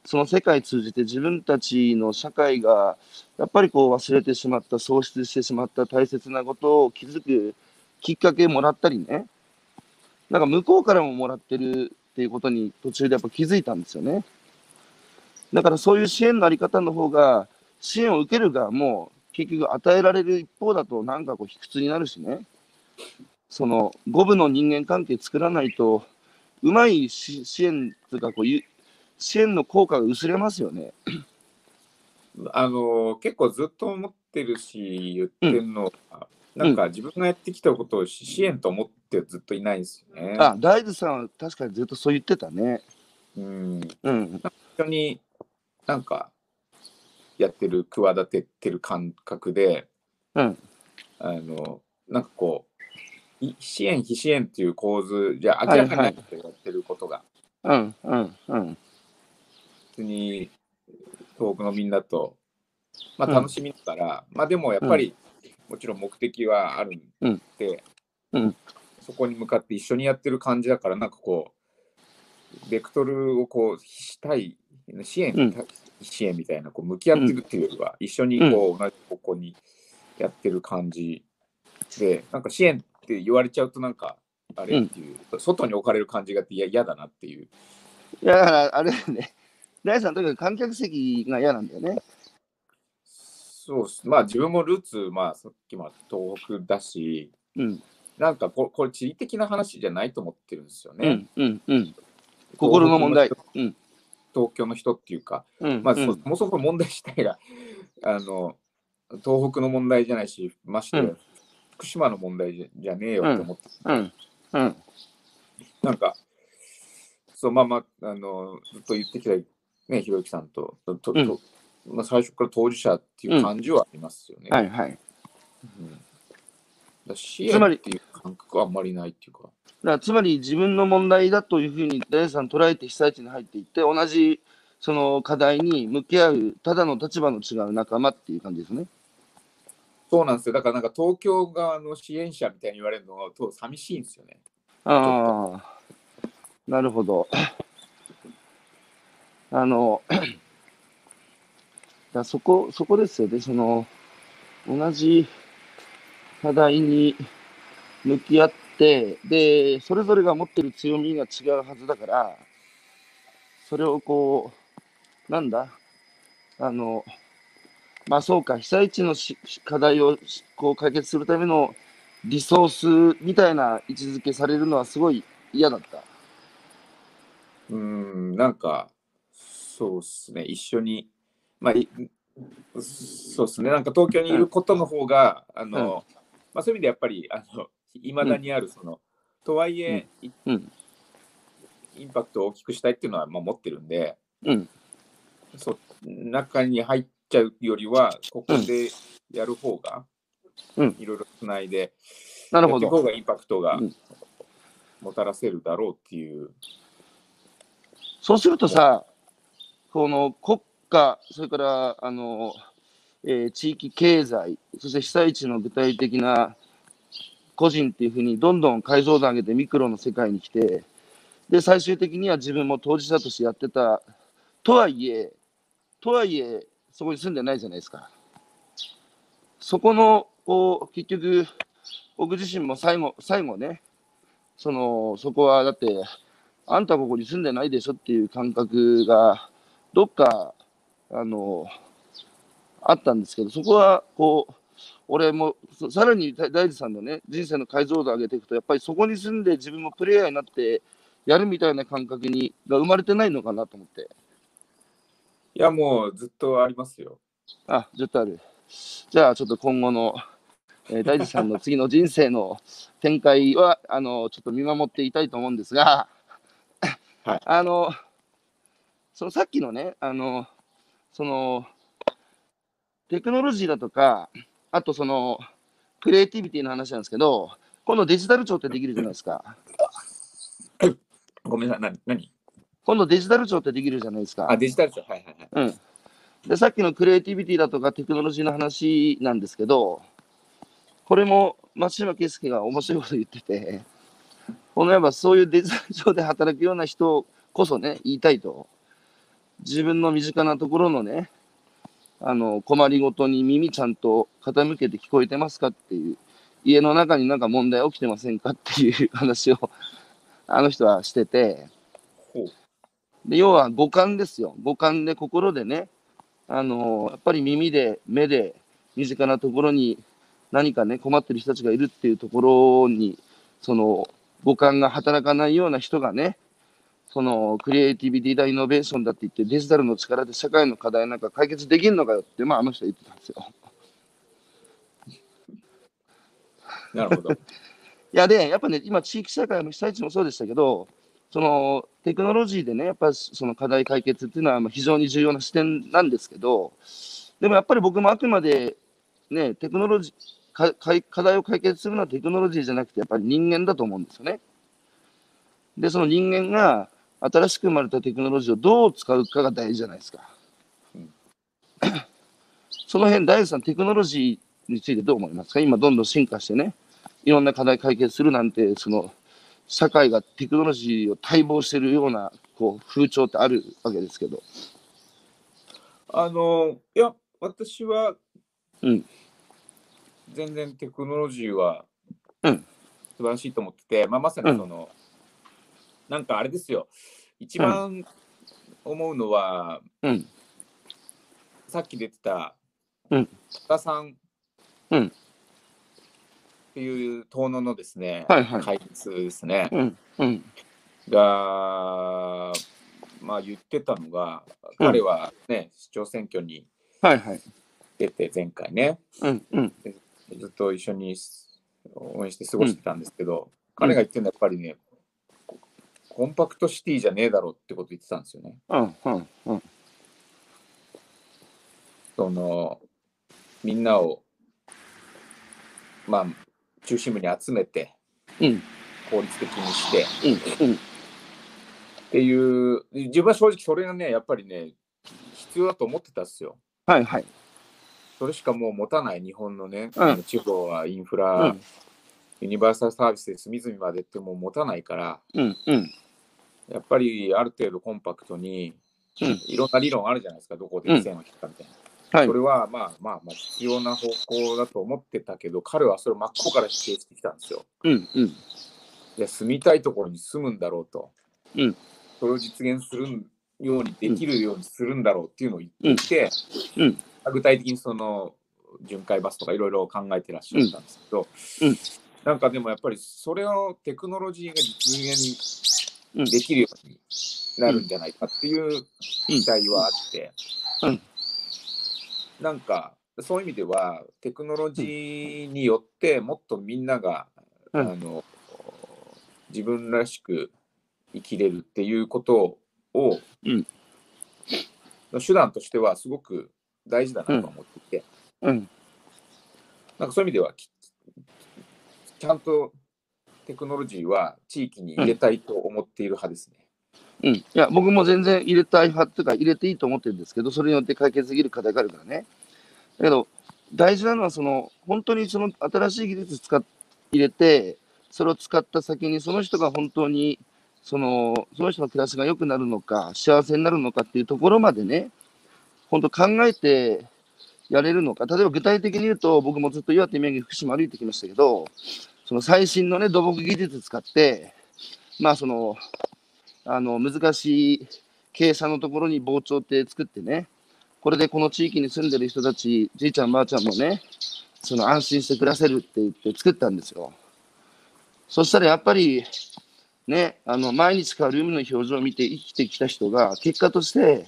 S1: その世界通じて自分たちの社会が、やっぱりこう忘れてしまった、喪失してしまった大切なことを気づくきっかけもらったりね、なんか向こうからももらってるっていうことに途中でやっぱ気づいたんですよね。だからそういう支援のあり方の方が、支援を受ける側もう結局与えられる一方だとなんかこう卑屈になるしね。その五分の人間関係作らないと、うまい支援というかこう、支援の効果が薄れますよね。
S2: あの結構ずっと思ってるし言ってるのは、なんか自分がやってきたことを支援と思ってずっといないんですよね。
S1: あ、大豆さんは確かにずっとそう言ってたね。
S2: うん、
S1: うん。
S2: 一緒になんかやってる企ててる感覚で
S1: うん。
S2: あのなんかこうい支援非支援っていう構図じゃ明らかになってやってることが、
S1: うん。うん。うん。
S2: 普通に遠くのみんなと、まあ、
S1: うん。
S2: 楽しみながら、まあでもやっぱり、もちろん目的はあるんで、
S1: うん。
S2: そこに向かって一緒にやってる感じだからなんかこうベクトルをこうしたい支援、
S1: うん。
S2: 支援みたいなこう向き合ってるっていうよりは、一緒にこう同じ方向にやってる感じでなんか支援って言われちゃうとなんかあれっていう、外に置かれる感じがあっていや嫌だなっていう。
S1: いや、あれだよね。大さん、とにかく観客席が嫌なんだよね。
S2: そうっすまあ自分もルーツまあさっきも東北だし
S1: うん。
S2: なんかここれ地理的な話じゃないと思ってるんですよね、
S1: うん。うん。うん。心の問題。うん。
S2: 東京の人っていうか
S1: うん。
S2: まあ、
S1: うん
S2: そもそも問題自体が [LAUGHS] あの東北の問題じゃないしまして福島の問題じゃじゃねえよって思って、
S1: うん。うん。
S2: なんかそうまあまああのずっと言ってきたねひろゆきさんととと、
S1: うん
S2: とまあ、最初から当事者っていう感じはありますよね。
S1: はいはい。
S2: うんだ支
S1: つまり
S2: 援っていう感覚はあんまりないっていうか。
S1: だからつまり自分の問題だというふうに大さん捉えて被災地に入っていって、同じその課題に向き合う、ただの立場の違う仲間っていう感じですね。
S2: そうなんですよ。だからなんか東京側の支援者みたいに言われるのはと寂しいんですよね。
S1: ああ、なるほど。あの、[CLEARS THROAT] だそこ、そこですよね。その、同じ課題に向き合って、で、それぞれが持ってる強みが違うはずだから、それをこう、なんだ、あの、まあそうか、被災地のし課題をこう解決するためのリソースみたいな位置づけされるのはすごい嫌だった。
S2: うん、なんか、そうですね、一緒に、まあ、いそうですね、なんか東京にいることの方が、あの、まあ、そういう意味でやっぱり、あの、いまだにある、その、とはいえ、い
S1: うん。
S2: インパクトを大きくしたいっていうのは、まあ、持ってるんで、
S1: うん。
S2: そう中に入っちゃうよりは、ここでやる方が、
S1: うん
S2: いろいろつないで、
S1: なるほど。
S2: 方がインパクトが
S1: うん
S2: もたらせるだろうっていう。
S1: そうするとさ、この国家、それからあの、えー地域経済、そして被災地の具体的な個人っていうふうにどんどん解像度上げてミクロの世界に来て、で、最終的には自分も当事者としてやってた、とはいえ、とはいえ、そこに住んでないじゃないですか。そこの、こう、結局、僕自身も最後、最後ね、その、そこはだって、あんたここに住んでないでしょっていう感覚が、どっか、あの、あったんですけど、そこは、こう、俺も、そさらに大大地さんのね、人生の解像度を上げていくと、やっぱりそこに住んで自分もプレイヤーになってやるみたいな感覚に、が生まれてないのかなと思って。
S2: いや、もうずっとありますよ。
S1: あ、ずっとある。じゃあ、ちょっと今後の、えー大地さんの次の人生の展開は、あの、ちょっと見守っていたいと思うんですが、[LAUGHS]
S2: はい
S1: あの、そのさっきのね、あの、その、テクノロジーだとか、あとその、クリエイティビティの話なんですけど、今度デジタル庁ってできるじゃないですか。
S2: ごめんなさい、な何？
S1: 今度デジタル庁ってできるじゃないですか。
S2: あ、デジタル庁、はいはいはい。
S1: うん。で、さっきのクリエイティビティだとかテクノロジーの話なんですけど、これも松島圭介が面白いこと言ってて、このやっぱそういうデジタル上で働くような人こそね、言いたいと。自分の身近なところのね、あの、困りごとに耳ちゃんと傾けて聞こえてますかっていう、家の中になんか問題起きてませんかっていう話を、あの人はしてて。で要は五感ですよ。五感で心でね、あのやっぱり耳で、目で、身近なところに何かね、困ってる人たちがいるっていうところに、その五感が働かないような人がね、そのクリエイティビティだ、イノベーションだって言って、デジタルの力で社会の課題なんか解決できるのかよって、まあ、あの人は言ってたんですよ。[LAUGHS]
S2: なるほど。
S1: いやで、やっぱね、今、地域社会も被災地もそうでしたけど、そのテクノロジーでね、やっぱりその課題解決っていうのはまあ非常に重要な視点なんですけど、でもやっぱり僕もあくまで、ね、テクノロジー課題を解決するのはテクノロジーじゃなくて、やっぱり人間だと思うんですよね。で、その人間が新しく生まれたテクノロジーをどう使うかが大事じゃないですか。
S2: うん。
S1: その辺、大地さん、テクノロジーについてどう思いますか？今、どんどん進化してね、いろんな課題解決するなんて、その社会がテクノロジーを待望しているようなこう風潮ってあるわけですけど。
S2: あの、いや、私は、
S1: うん。
S2: 全然テクノロジーは
S1: うん。
S2: 素晴らしいと思ってて、まあ、まさにその、なんかあれですよ、一番思うのは、
S1: うん。
S2: さっき出てた、
S1: うん
S2: 多田さん
S1: うん
S2: っていう遠野のですね、
S1: はいはい
S2: 開発ですね、
S1: うん。うん。
S2: が、まあ言ってたのが、
S1: うん
S2: 彼はね、市長選挙に
S1: はいはい。
S2: 出て、前回ね、
S1: うん。うん。
S2: ずっと一緒に応援して過ごしてたんですけど、彼が言ってるのはやっぱりね、コンパクトシティじゃねえだろうってこと言ってたんですよね。
S1: うん。うん。うん。
S2: そのみんなを、まあ、中心部に集めて、
S1: うん。
S2: 効率的にして
S1: うん。うん。
S2: っていう、自分は正直それがね、やっぱりね、必要だと思ってたんですよ。
S1: はいはい。
S2: それしかもう持たない日本のね、
S1: うん
S2: 地方はインフラ、
S1: うん
S2: ユニバーサルサービスで隅々までってもう持たないから、
S1: うん。うん。
S2: やっぱりある程度コンパクトに、
S1: うん
S2: いろんな理論あるじゃないですか、どこで線を引くかみたいな。
S1: はい
S2: そ。れはまあまあまあ必要な方向だと思ってたけど、彼はそれを真っ向から否定してきたんですよ。
S1: うん。うん。
S2: で住みたいところに住むんだろうと、
S1: うん
S2: それを実現するようにできるようにするんだろうっていうのを言って
S1: うん。
S2: 具体的にその巡回バスとかいろいろ考えてらっしゃったんですけど、
S1: うんうん
S2: なんかでもやっぱりそれをテクノロジーが実現できるようになるんじゃないかっていう期待はあって、
S1: うん。
S2: なんかそういう意味ではテクノロジーによってもっとみんなが、
S1: うん。
S2: あの自分らしく生きれるっていうことを、
S1: うん。
S2: 手段としてはすごく大事だなと思っていて、
S1: うん。
S2: なんかそういう意味ではきちゃんとテクノロジーは地域に入れたいと思っている派ですね。
S1: うん。いや、僕も全然入れたい派っていうか、入れていいと思ってるんですけど、それによって解決できる課題があるからね。だけど、大事なのは、その、本当にその新しい技術使っ入れて、それを使った先に、その人が本当に、その、その人の暮らしが良くなるのか、幸せになるのかっていうところまでね、本当考えてやれるのか。例えば具体的に言うと、僕もずっと岩手、宮城、福島歩いてきましたけど、その最新のね、土木技術使って、まあその、あの、難しい傾斜のところに防潮堤作ってね、これでこの地域に住んでる人たち、じいちゃんばあちゃんもね、その安心して暮らせるって言って作ったんですよ。そしたらやっぱり、ね、あの、毎日変わる海の表情を見て生きてきた人が、結果として、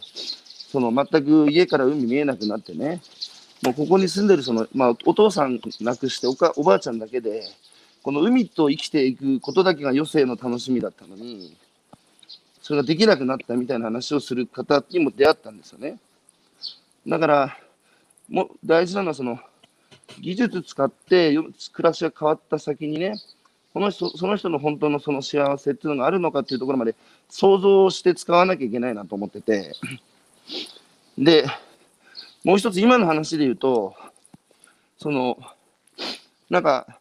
S1: その全く家から海見えなくなってね、もうここに住んでるその、まあ、お父さん亡くしておかおばあちゃんだけで、この海と生きていくことだけが余生の楽しみだったのに、それができなくなったみたいな話をする方にも出会ったんですよね。だから、も大事なのはその、技術使って暮らしが変わった先にね、この人その人の本当のその幸せっていうのがあるのかっていうところまで想像して使わなきゃいけないなと思ってて、で、もう一つ今の話で言うと、その、なんか、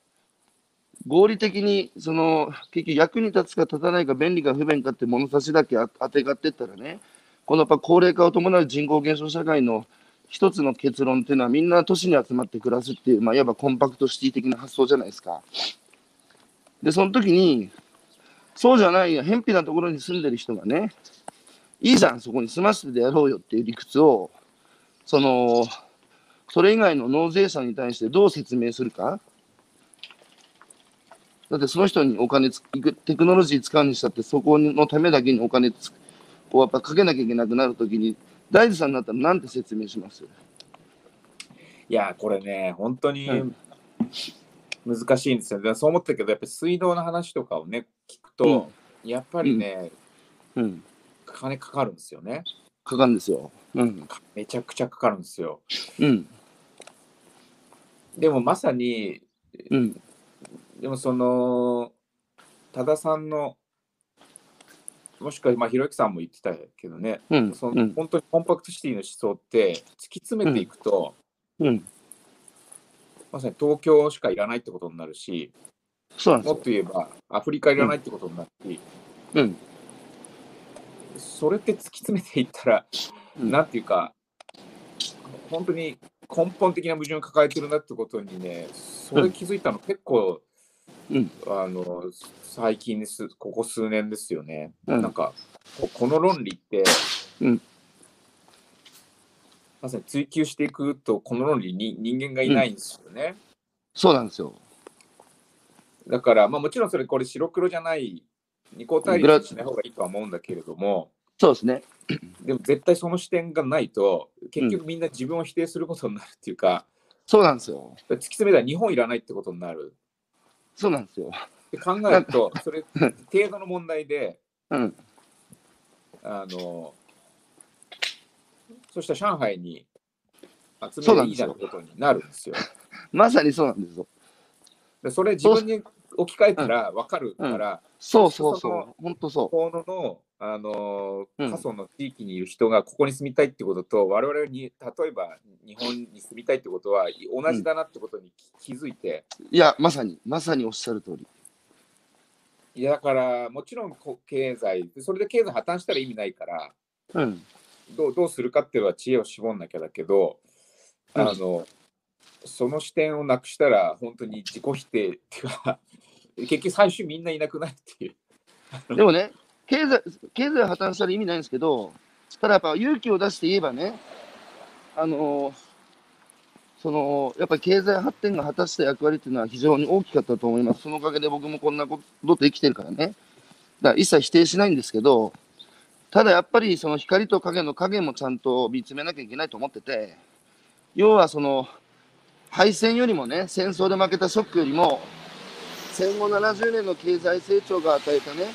S1: 合理的に、その、結局役に立つか立たないか、便利か不便かって物差しだけあ当てがってったらね、このやっぱ高齢化を伴う人口減少社会の一つの結論っていうのは、みんな都市に集まって暮らすっていう、まあ、いわばコンパクトシティ的な発想じゃないですか。で、その時に、そうじゃないや、偏僻なところに住んでる人がね、いいじゃん、そこに住ませてやろうよっていう理屈を、その、それ以外の納税者に対してどう説明するか。だってその人にお金つ、テクノロジー使うにしたって、そこのためだけにお金つをやっぱかけなきゃいけなくなるときに、大地さんになったらなんて説明します？
S2: いや、これね、本当に
S1: うん
S2: 難しいんですよ。でそう思ったけど、やっぱり水道の話とかをね、聞くと、やっぱりね、
S1: うん。
S2: 金かかるんですよね。
S1: かかるんですよ。うん。
S2: めちゃくちゃかかるんですよ。
S1: うん。
S2: でもまさに、
S1: うん。
S2: でもその、多田さんの、もしくは、まあ、ひろゆきさんも言ってたけどね、
S1: うん。
S2: その
S1: うん。
S2: 本当にコンパクトシティの思想って、突き詰めていくと、
S1: うん。
S2: まさに東京しかいらないってことになるし、
S1: そうなんですよ
S2: もっと。言えばアフリカいらないってことになるし、
S1: うん。
S2: それって突き詰めていったら、
S1: うん
S2: なんていうか、本当に根本的な矛盾を抱えてるなってことにね、それ気づいたの結構、
S1: うん
S2: あの最近です、ここ数年ですよね。
S1: うん
S2: なんかこ、この論理って、
S1: うん
S2: まさに追求していくと、この論理に人間がいないんですよね。
S1: そうなんですよ。
S2: だから、まあ、もちろんそれ、これ白黒じゃない、二項対立しない方がいいとは思うんだけれども、
S1: そうですね。
S2: でも絶対その視点がないと、結局みんな自分を否定することになるっていうか、
S1: そうなんですよ。
S2: 突き詰めたら日本いらないってことになる。
S1: そうなんですよ。
S2: って考えると、それ、程度の問題で、
S1: うん。
S2: あの、そしたら上海に集めていいじゃんことになるんですよ。
S1: まさにそうなんですよ。
S2: でそれ自分に置き換えたら分かるから、
S1: そうそうそ
S2: その
S1: う。本当そ
S2: このあの
S1: うん
S2: 過疎の地域にいる人がここに住みたいってことと、我々に例えば日本に住みたいってことは同じだなってことに気づいて、
S1: う。いや、まさに、まさにおっしゃる通り。
S2: いやだからもちろんこ経済それで経済破綻したら意味ないから
S1: うん。
S2: どうどうするかっていうのは知恵を絞んなきゃだけど、
S1: うん
S2: あのその視点をなくしたら本当に自己否定っていうか [LAUGHS] 結局最終みんないなくなるっていう。
S1: でもね、経済、経済破綻したら意味ないんですけど、ただやっぱ勇気を出して言えばね、あのそのやっぱり経済発展が果たした役割っていうのは非常に大きかったと思います。そのおかげで僕もこんなことと生きてるからね。だから一切否定しないんですけど、ただやっぱりその光と影の影もちゃんと見つめなきゃいけないと思ってて、要はその敗戦よりもね、戦争で負けたショックよりも、戦後70年の経済成長が与えたね、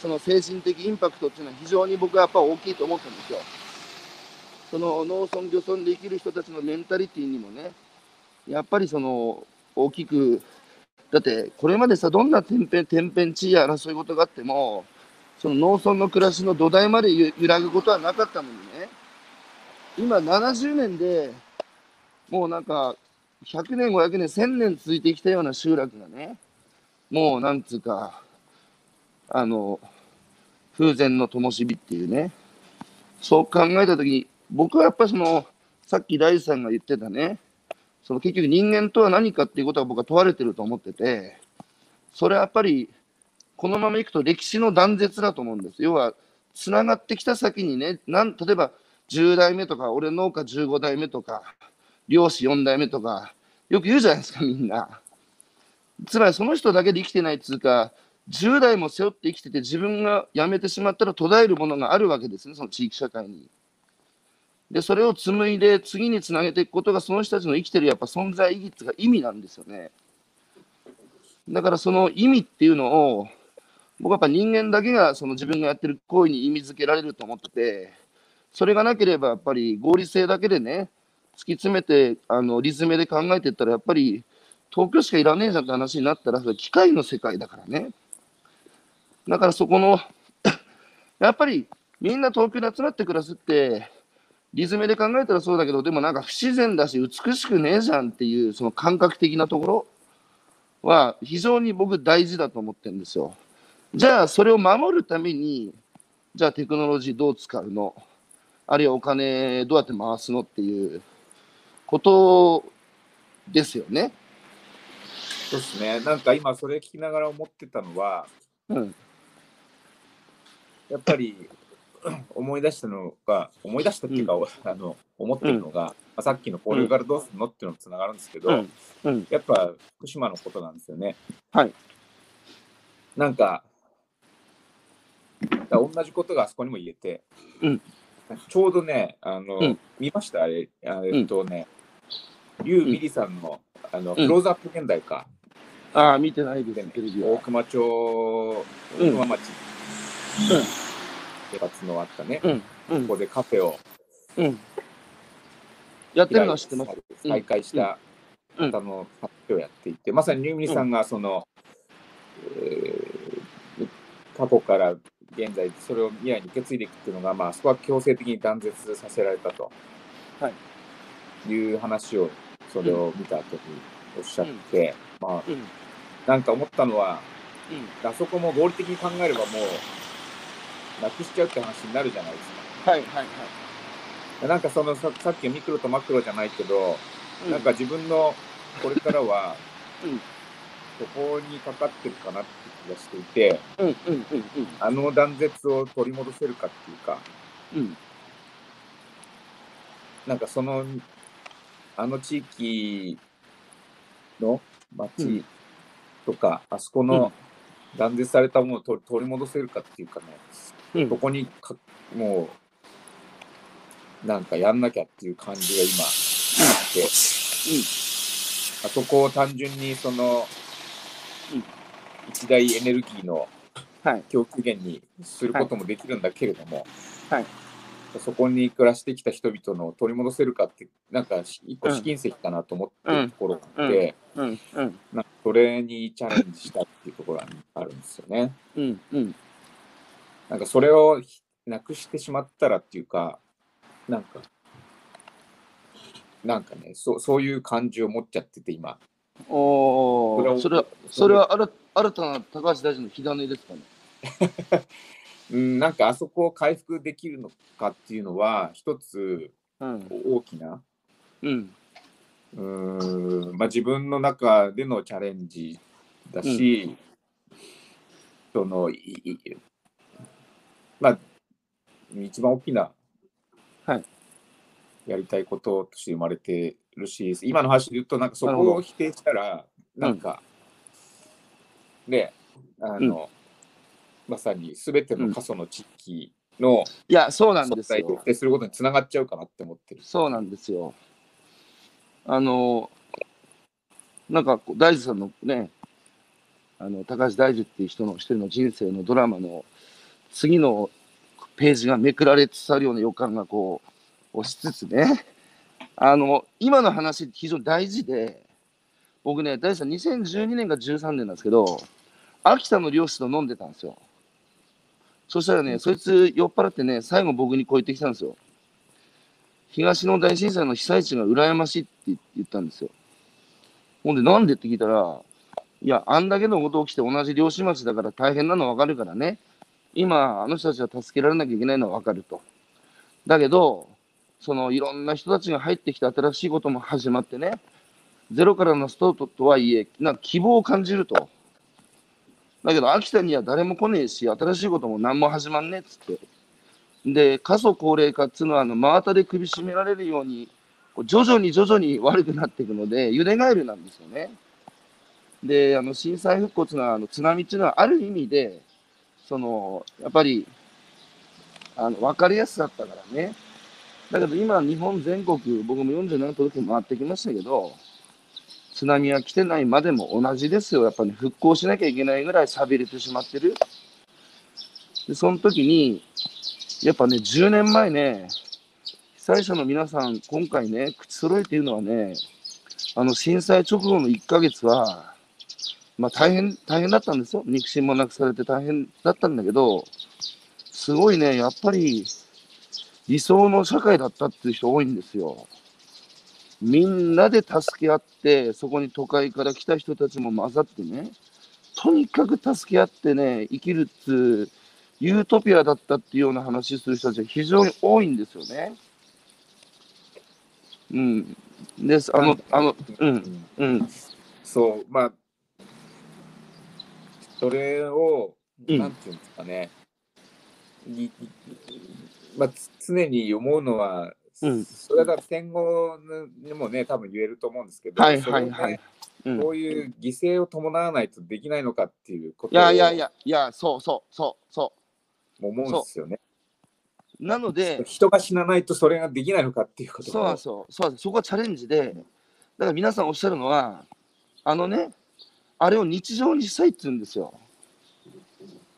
S1: その精神的インパクトっていうのは非常に僕はやっぱ大きいと思ったんですよ。その農村漁村で生きる人たちのメンタリティーにもね、やっぱりその大きく、だってこれまでさ、どんな天変天変地異や争い事があっても、その農村の暮らしの土台まで揺らぐことはなかったのにね、今70年でもうなんか100年、500年、1000年続いてきたような集落がね、もうなんつうか、あの、風前の灯火っていうね、そう考えたときに、僕はやっぱりその、さっき大地さんが言ってたね、その結局人間とは何かっていうことが僕は問われてると思ってて、それはやっぱり、このままいくと歴史の断絶だと思うんです。要は、つながってきた先にね、なん例えば10代目とか、俺農家15代目とか、漁師4代目とか、よく言うじゃないですか、みんな。つまりその人だけで生きてないっつうか、10代も背負って生きてて自分が辞めてしまったら途絶えるものがあるわけですね、その地域社会に。で、それを紡いで次につなげていくことがその人たちの生きてるやっぱ存在意義っていうか意味なんですよね。だからその意味っていうのを、僕はやっぱ人間だけがその自分がやってる行為に意味づけられると思ってて、それがなければやっぱり合理性だけでね、突き詰めて、あの、リズムで考えていったら、やっぱり東京しかいらねえじゃんって話になったら、それ機械の世界だからね。だからそこの [COUGHS] やっぱりみんな東京で集まって暮らすって、リズムで考えたらそうだけど、でもなんか不自然だし、美しくねえじゃんっていう、その感覚的なところは非常に僕大事だと思ってるんですよ。じゃあ、それを守るために、じゃあテクノロジーどう使うの？あるいはお金どうやって回すのっていうことですよね。
S2: そうですね。なんか今それ聞きながら思ってたのは、
S1: うん。
S2: やっぱり思い出したのが、思い出したっていうか、あの思ってるのが、まあ、さっきのこれからどうするのっていうのとつながるんですけど、
S1: うん。うん。
S2: やっぱ福島のことなんですよね。
S1: はい。
S2: なんか、だ同じことがあそこにも言えて、
S1: うん
S2: ちょうどね、あの、
S1: うん
S2: 見ました？あれ、あえっとね、リュウ・ミリさんの、あの、
S1: うん
S2: クローズアップ現代か、
S1: ああ、見てないです、テレビは。
S2: 大熊町、
S1: うん
S2: 大熊町、生活のあったね、
S1: うん。うん。
S2: ここでカフェを
S1: うん。やってるのは知ってます。うん
S2: 再開した
S1: うん
S2: 方の発表をやっていて、まさにリュウ・ミリさんがその、えー過去から現在、それを未来に受け継いでいくっていうのが、まあ、そこは強制的に断絶させられたと、、
S1: はい
S2: う話を、それを見た後におっしゃって、まあ、
S1: うん。
S2: なんか思ったのは、
S1: うん。
S2: あそこも合理的に考えればもう、なくしちゃうって話になるじゃないですか。
S1: はいはいはい。
S2: なんかそのささっきのミクロとマクロじゃないけど、
S1: うん。
S2: なんか自分のこれからは、[LAUGHS]
S1: うん。
S2: そこにかかってるかなって気がしていて、
S1: うんうんうんうん。
S2: あの断絶を取り戻せるかっていうか、
S1: うん。
S2: なんかその、あの地域の町とか、あそこの断絶されたものを取取り戻せるかっていうかね、
S1: うん。
S2: そこにかもう、なんかやんなきゃっていう感じが今あって、あそこを単純にその、
S1: うん。
S2: 一大エネルギーの
S1: はい。
S2: 供給源にすることもできるんだけれども、
S1: はい。
S2: そこに暮らしてきた人々の取り戻せるかって、なんか一個試金石かなと思ってるところがあって、
S1: うん。うん。
S2: それにチャレンジしたっていうところがあるんですよね。
S1: うん。うん
S2: なんかそれをなくしてしまったらっていうか、なんか、なんかね、そうそういう感じを持っちゃってて、今。
S1: おお、それは、それは新新たな高橋大臣の火種ですかね？[LAUGHS]
S2: うん、なんかあそこを回復できるのかっていうのは、一つ
S1: うん。
S2: 大きな、
S1: うん。
S2: うーん、まあ自分の中でのチャレンジだし、その、いいまあ、一番大きな、
S1: はい
S2: やりたいこととして生まれてるし、今の話で言うと、なんかそこを否定したら、なんか、ね、あの、まさに全ての過疎の地域の、
S1: いや、そうなんですよ。
S2: 特定することにつながっちゃうかなって思ってる。
S1: そうなんですよ。あの、なんか、大樹さんのね、あの、高橋大樹っていう人の一人の人生のドラマの次のページがめくられつつあるような予感がこう、押しつつね、あの、今の話非常に大事で、僕ね、大地さん2012年か13年なんですけど、秋田の漁師と飲んでたんですよ。そしたらね、そいつ酔っ払ってね、最後僕にこう言ってきたんですよ。東の大震災の被災地が羨ましいって言ったんですよ。ほんで、なんでって聞いたら、いや、あんだけのこと起きて同じ漁師町だから大変なの分かるからね。今、あの人たちは助けられなきゃいけないのは分かると。だけど、そのいろんな人たちが入ってきて新しいことも始まってね、ゼロからのスタートとはいえ、なんか希望を感じると。だけど、秋田には誰も来ねえし、新しいことも何も始まんねえっつって。で、過疎高齢化っつうのは、あの、真綿で首絞められるように、徐々に徐々に悪くなっていくので、ゆでガエルなんですよね。で、あの、震災復興のあの津波っていうのは、ある意味で、その、やっぱり、あの、分かりやすかったからね。だけど今、日本全国、僕も47都道府県回ってきましたけど、津波は来てないまでも同じですよ。やっぱり、ね、復興しなきゃいけないぐらい寂れてしまってる。で、その時に、やっぱね、10年前ね、被災者の皆さん、今回ね、口揃えて言うのはね、あの震災直後の1ヶ月は、まあ大変、大変だったんですよ。肉親もなくされて大変だったんだけど、すごいね、やっぱり理想の社会だったっていう人多いんですよ。みんなで助け合って、そこに都会から来た人たちも混ざってね、とにかく助け合ってね、生きるっつユートピアだったっていうような話する人たちが非常に多いんですよね。うん。です。あの、あの、うん、うん。
S2: そう、まあ、それを、なんていうんですかね、まあ、常に思うのは、うん、それは戦後にもね、多分言えると思うんですけど、
S1: はいはいはい。
S2: こういう犠牲を伴わないとできないのかっていうこと
S1: いやいやいや、いや、そうそうそうそう。
S2: 思うんですよね。
S1: なので、
S2: 人が死なないとそれができないのかっていうこと
S1: そうそう。そうそこはチャレンジで、だから皆さんおっしゃるのは、あのね、あれを日常にしたいって言うんですよ。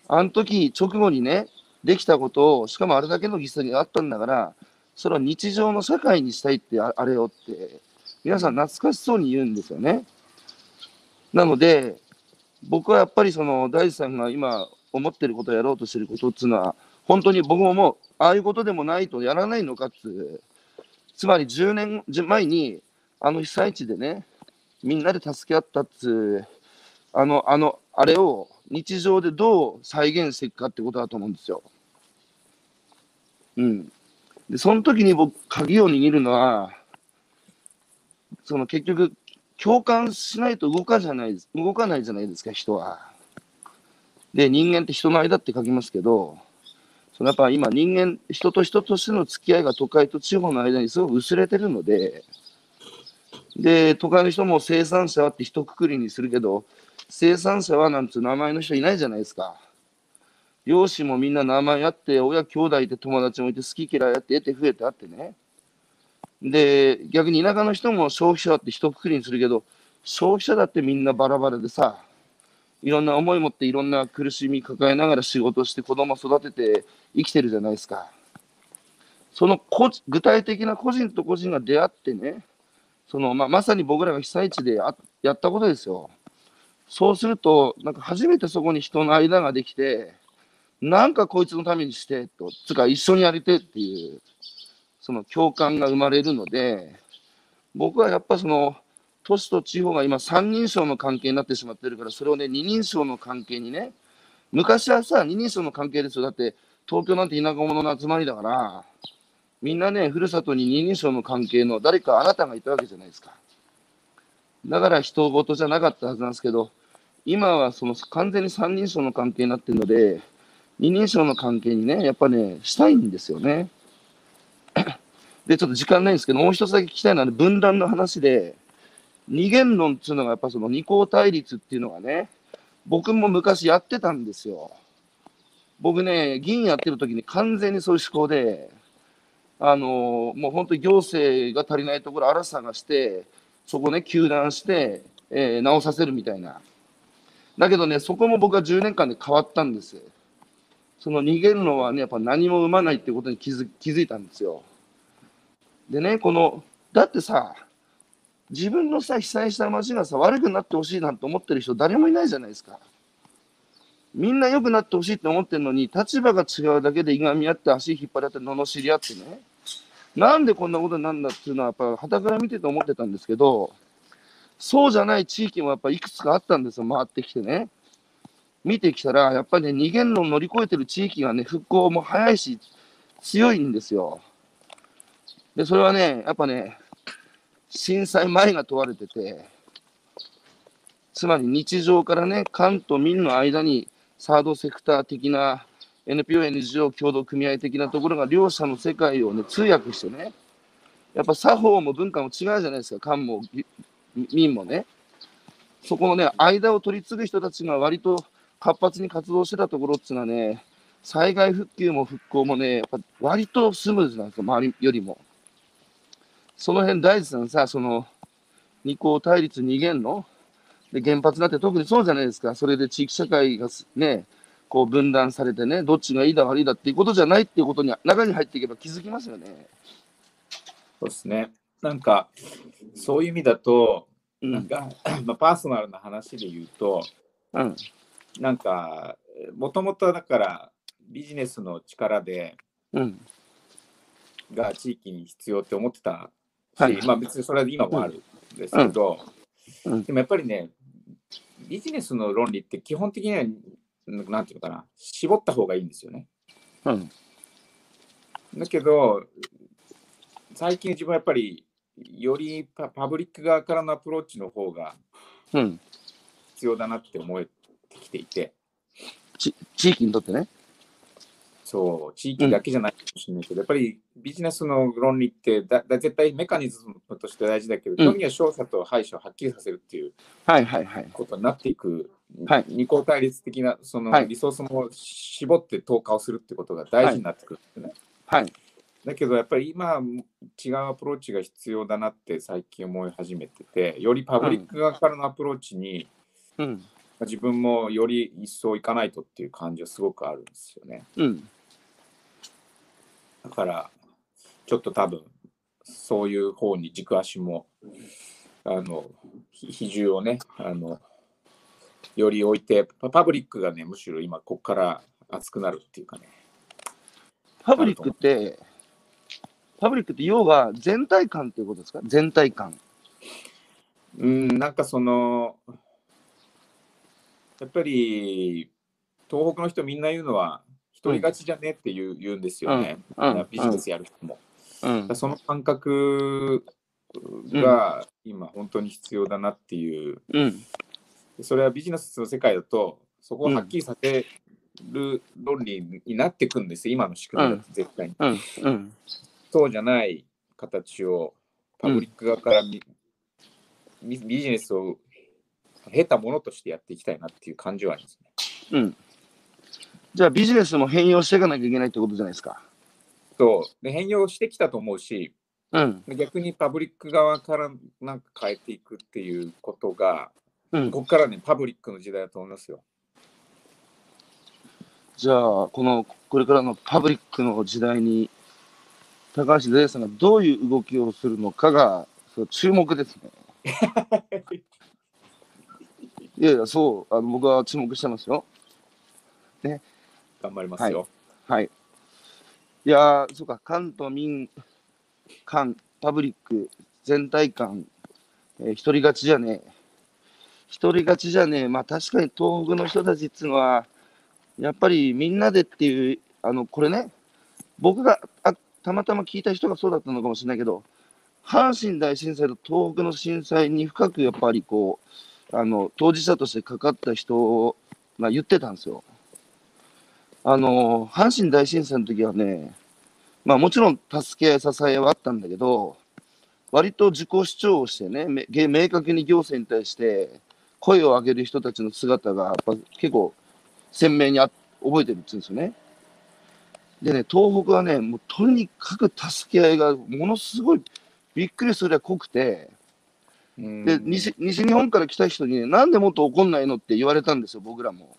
S1: あの時直後にね、できたことを、しかもあれだけの犠牲があったんだから、それは日常の社会にしたいってあれをって、皆さん懐かしそうに言うんですよね。なので、僕はやっぱりその大地さんが今思ってることやろうとしてることっていうのは、本当に僕ももう、ああいうことでもないとやらないのかって、つまり10年前に、あの被災地でね、みんなで助け合ったっつあの、あの、あれを日常でどう再現していくかってことだと思うんですよ。うん。で、その時に僕、鍵を握るのは、その結局、共感しないと動かじゃない動かないじゃないですか、人は。で、人間って人の間って書きますけど、そのやっぱ今人間、人と人としての付き合いが都会と地方の間にすごく薄れてるので、で、都会の人も生産者はって一括りにするけど、生産者はなんつう名前の人いないじゃないですか。両親もみんな名前あって、親兄弟で友達もいて、好き嫌いあって、得て増えてあってね。で、逆に田舎の人も消費者って一括りにするけど、消費者だってみんなバラバラでさ、いろんな思い持っていろんな苦しみ抱えながら仕事して子供育てて生きてるじゃないですか。その具体的な個人と個人が出会ってね、そのまあ、まさに僕らが被災地でやったことですよ。そうすると、なんか初めてそこに人の間ができて、なんかこいつのためにしてと、つか一緒にやりてっていう、その共感が生まれるので、僕はやっぱその、都市と地方が今三人称の関係になってしまってるから、それをね、二人称の関係にね、昔はさ、二人称の関係ですよ。だって、東京なんて田舎者の集まりだから、みんなね、ふるさとに二人称の関係の誰かあなたがいたわけじゃないですか。だから人事じゃなかったはずなんですけど、今はその完全に三人称の関係になってるので、二人称の関係にね、やっぱね、したいんですよね。[COUGHS] で、ちょっと時間ないんですけど、もう一つだけ聞きたいのは、ね、分断の話で、二元論っていうのが、やっぱその二項対立っていうのがね、僕も昔やってたんですよ。僕ね、議員やってる時に完全にそういう思考で、あのもう本当に行政が足りないところ荒探して、そこね、糾弾して、えー、直させるみたいな。だけどね、そこも僕は10年間で変わったんです。その逃げるのはね、やっぱ何も生まないってことに気づ気づいたんですよ。でね、この、だってさ、自分のさ、被災した街がさ、悪くなってほしいなんて思ってる人誰もいないじゃないですか。みんな良くなってほしいって思ってるのに、立場が違うだけでいがみ合って足引っ張り合って罵り合ってね、なんでこんなことになるんだっていうのは、やっぱ、はたから見てて思ってたんですけど、そうじゃない地域もやっぱいくつかあったんですよ、回ってきてね。見てきたら、やっぱりね、二元論乗り越えてる地域がね、復興も早いし、強いんですよ。で、それはね、やっぱね、震災前が問われてて、つまり日常からね、官と民の間にサードセクター的な NPO、NGO 共同組合的なところが両者の世界をね、通訳してね、やっぱ作法も文化も違うじゃないですか、官も民もね。そこのね、間を取り継ぐ人たちが割と活発に活動してたところっていうのはね、災害復旧も復興もね、やっぱ割とスムーズなんですよ、周りよりも。その辺大事なのさ、その、二項対立逃げんので、原発だって特にそうじゃないですか。それで地域社会がね、こう分断されてね、どっちがいいだ悪いだっていうことじゃないっていうことに中に入っていけば気づきますよね。
S2: そうですね。なんか、そういう意味だと、なんか、[CLEARS THROAT] まあ、パーソナルな話で言うと、うん、なんか、もともとだからビジネスの力で、うん、が地域に必要って思ってたはい、まあ別にそれは今もあるんですけど、うん、でもやっぱりね、ビジネスの論理って基本的には、なんていうのかな、絞った方がいいんですよね。うん、だけど、最近自分はやっぱり、よりパパブリック側からのアプローチの方が必要だなって思えてきていて。
S1: 地域にとってね。
S2: そう、地域だけじゃないかもしれないけど、うん、やっぱりビジネスの論理ってだだ絶対メカニズムとして大事だけど、基本的には勝者と敗者をはっきりさせるっていうことになっていく、はい、二項対立的なそのリソースも絞って投下をするってことが大事になってくるんですね。はい、はいだけどやっぱり今違うアプローチが必要だなって最近思い始めててよりパブリック側からのアプローチに、うん、自分もより一層いかないとっていう感じはすごくあるんですよね。うんだから、ちょっと多分、そういう方に軸足も、あの、比重をね、あの、より置いて、パブリックがね、むしろ今、ここから熱くなるっていうかね。
S1: パブリックって、パブリックって要は全体感っていうことですか？全体感。
S2: うん、なんかその、やっぱり、東北の人みんな言うのは、一人勝ちじゃねって言う,、言うんですよね、うん。ビジネスやる人も。うん、その感覚が今本当に必要だなっていう、うん、それはビジネスの世界だとそこをはっきりさせる論理になっていくんです。今の仕組みだと絶対に、うん、そうじゃない形をパブリック側からビジネスを経たものとしてやっていきたいなっていう感じはありますね。うん
S1: じゃあビジネスも変容していかなきゃいけないってことじゃないですか。
S2: そうで変容してきたと思うし、うん、逆にパブリック側からなんか変えていくっていうことが、うん、ここからねパブリックの時代だと思いますよ。
S1: じゃあこのこれからのパブリックの時代に高橋大さんがどういう動きをするのかがそう注目ですね。[LAUGHS] いやいやそうあの僕は注目してますよ。
S2: ね、頑張りますよ。
S1: はい。はい、いやそうか、関東民間、パブリック、全体感、えー、一人勝ちじゃねえ。一人勝ちじゃねえ。まあ確かに東北の人たちっていうのは、やっぱりみんなでっていう、あの、これね、僕があたまたま聞いた人がそうだったのかもしれないけど、阪神大震災と東北の震災に深くやっぱりこう、あの、当事者としてかかった人が言ってたんですよ。あの、阪神大震災の時はね、まあもちろん助け合い、支えはあったんだけど、割と自己主張をしてね、明確に行政に対して声を上げる人たちの姿がやっぱ結構鮮明に覚えてるって言うんですよね。でね、東北はね、もうとにかく助け合いがものすごいびっくりするぐらい濃くて、で西西日本から来た人に、ね、なんでもっと怒んないの？って言われたんですよ、僕らも。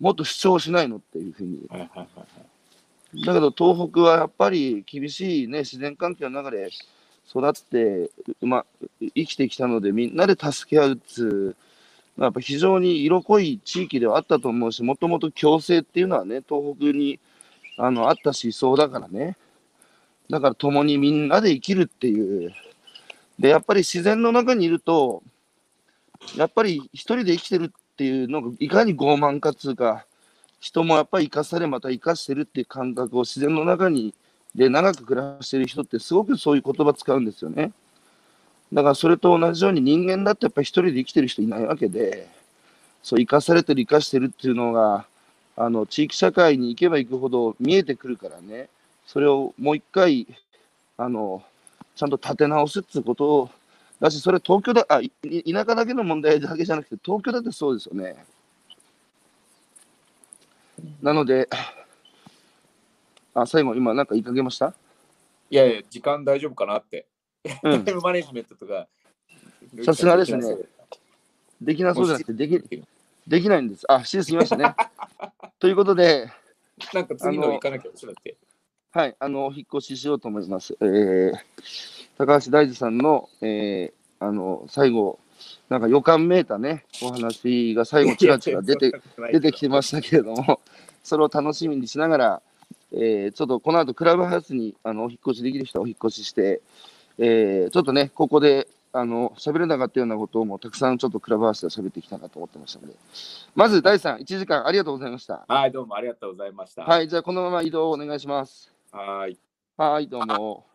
S1: もっと主張しないの？っていうふうに。だけど東北はやっぱり厳しい、ね、自然環境の中で育って、ま、生きてきたので、みんなで助け合うっつう、やっぱ非常に色濃い地域ではあったと思うし、もともと共生っていうのはね、東北にあのあった思想だからね。だから共にみんなで生きるっていう。で、やっぱり自然の中にいると、やっぱり一人で生きてるっていうのが、いかに傲慢かつうか、人もやっぱり生かされ、また生かしてるっていう感覚を自然の中に、で長く暮らしてる人ってすごくそういう言葉使うんですよね。だからそれと同じように人間だってやっぱり一人で生きてる人いないわけで、そう生かされてる生かしてるっていうのが、あの地域社会に行けば行くほど見えてくるからね、それをもう一回、あの、ちゃんと立て直すってことを、だし、それ東京だ、あ、田舎だけの問題だけじゃなくて、東京だってそうですよね。なので、あ、最後、今なんか言いかけました？
S2: いやいや、時間大丈夫かなって。
S1: うん、[LAUGHS]
S2: マネジメントとか。
S1: さすがですね。できなそうじゃなくて、でき、できないんです。あ、7時過ぎましたね。[LAUGHS] ということで、
S2: なんか次の行かなきゃしなって。
S1: はい、あの、お引越ししようと思います。えー、高橋大二さんの、えー、あの、最後、なんか予感めいたね、お話が最後ちらちら出て、出てきてましたけれども、それを楽しみにしながら、えー、ちょっとこの後クラブハウスにあのお引越しできる人はお引越しして、えー、ちょっとね、ここで、あの、喋れなかったようなことをもたくさんちょっとクラブハウスで喋ってきたなと思ってましたので、まず第3、1時間ありがとうございました。
S2: はい、どうもありがとうございました。
S1: はい、じゃあこのまま移動をお願いします。
S2: はい。
S1: はい、どうも。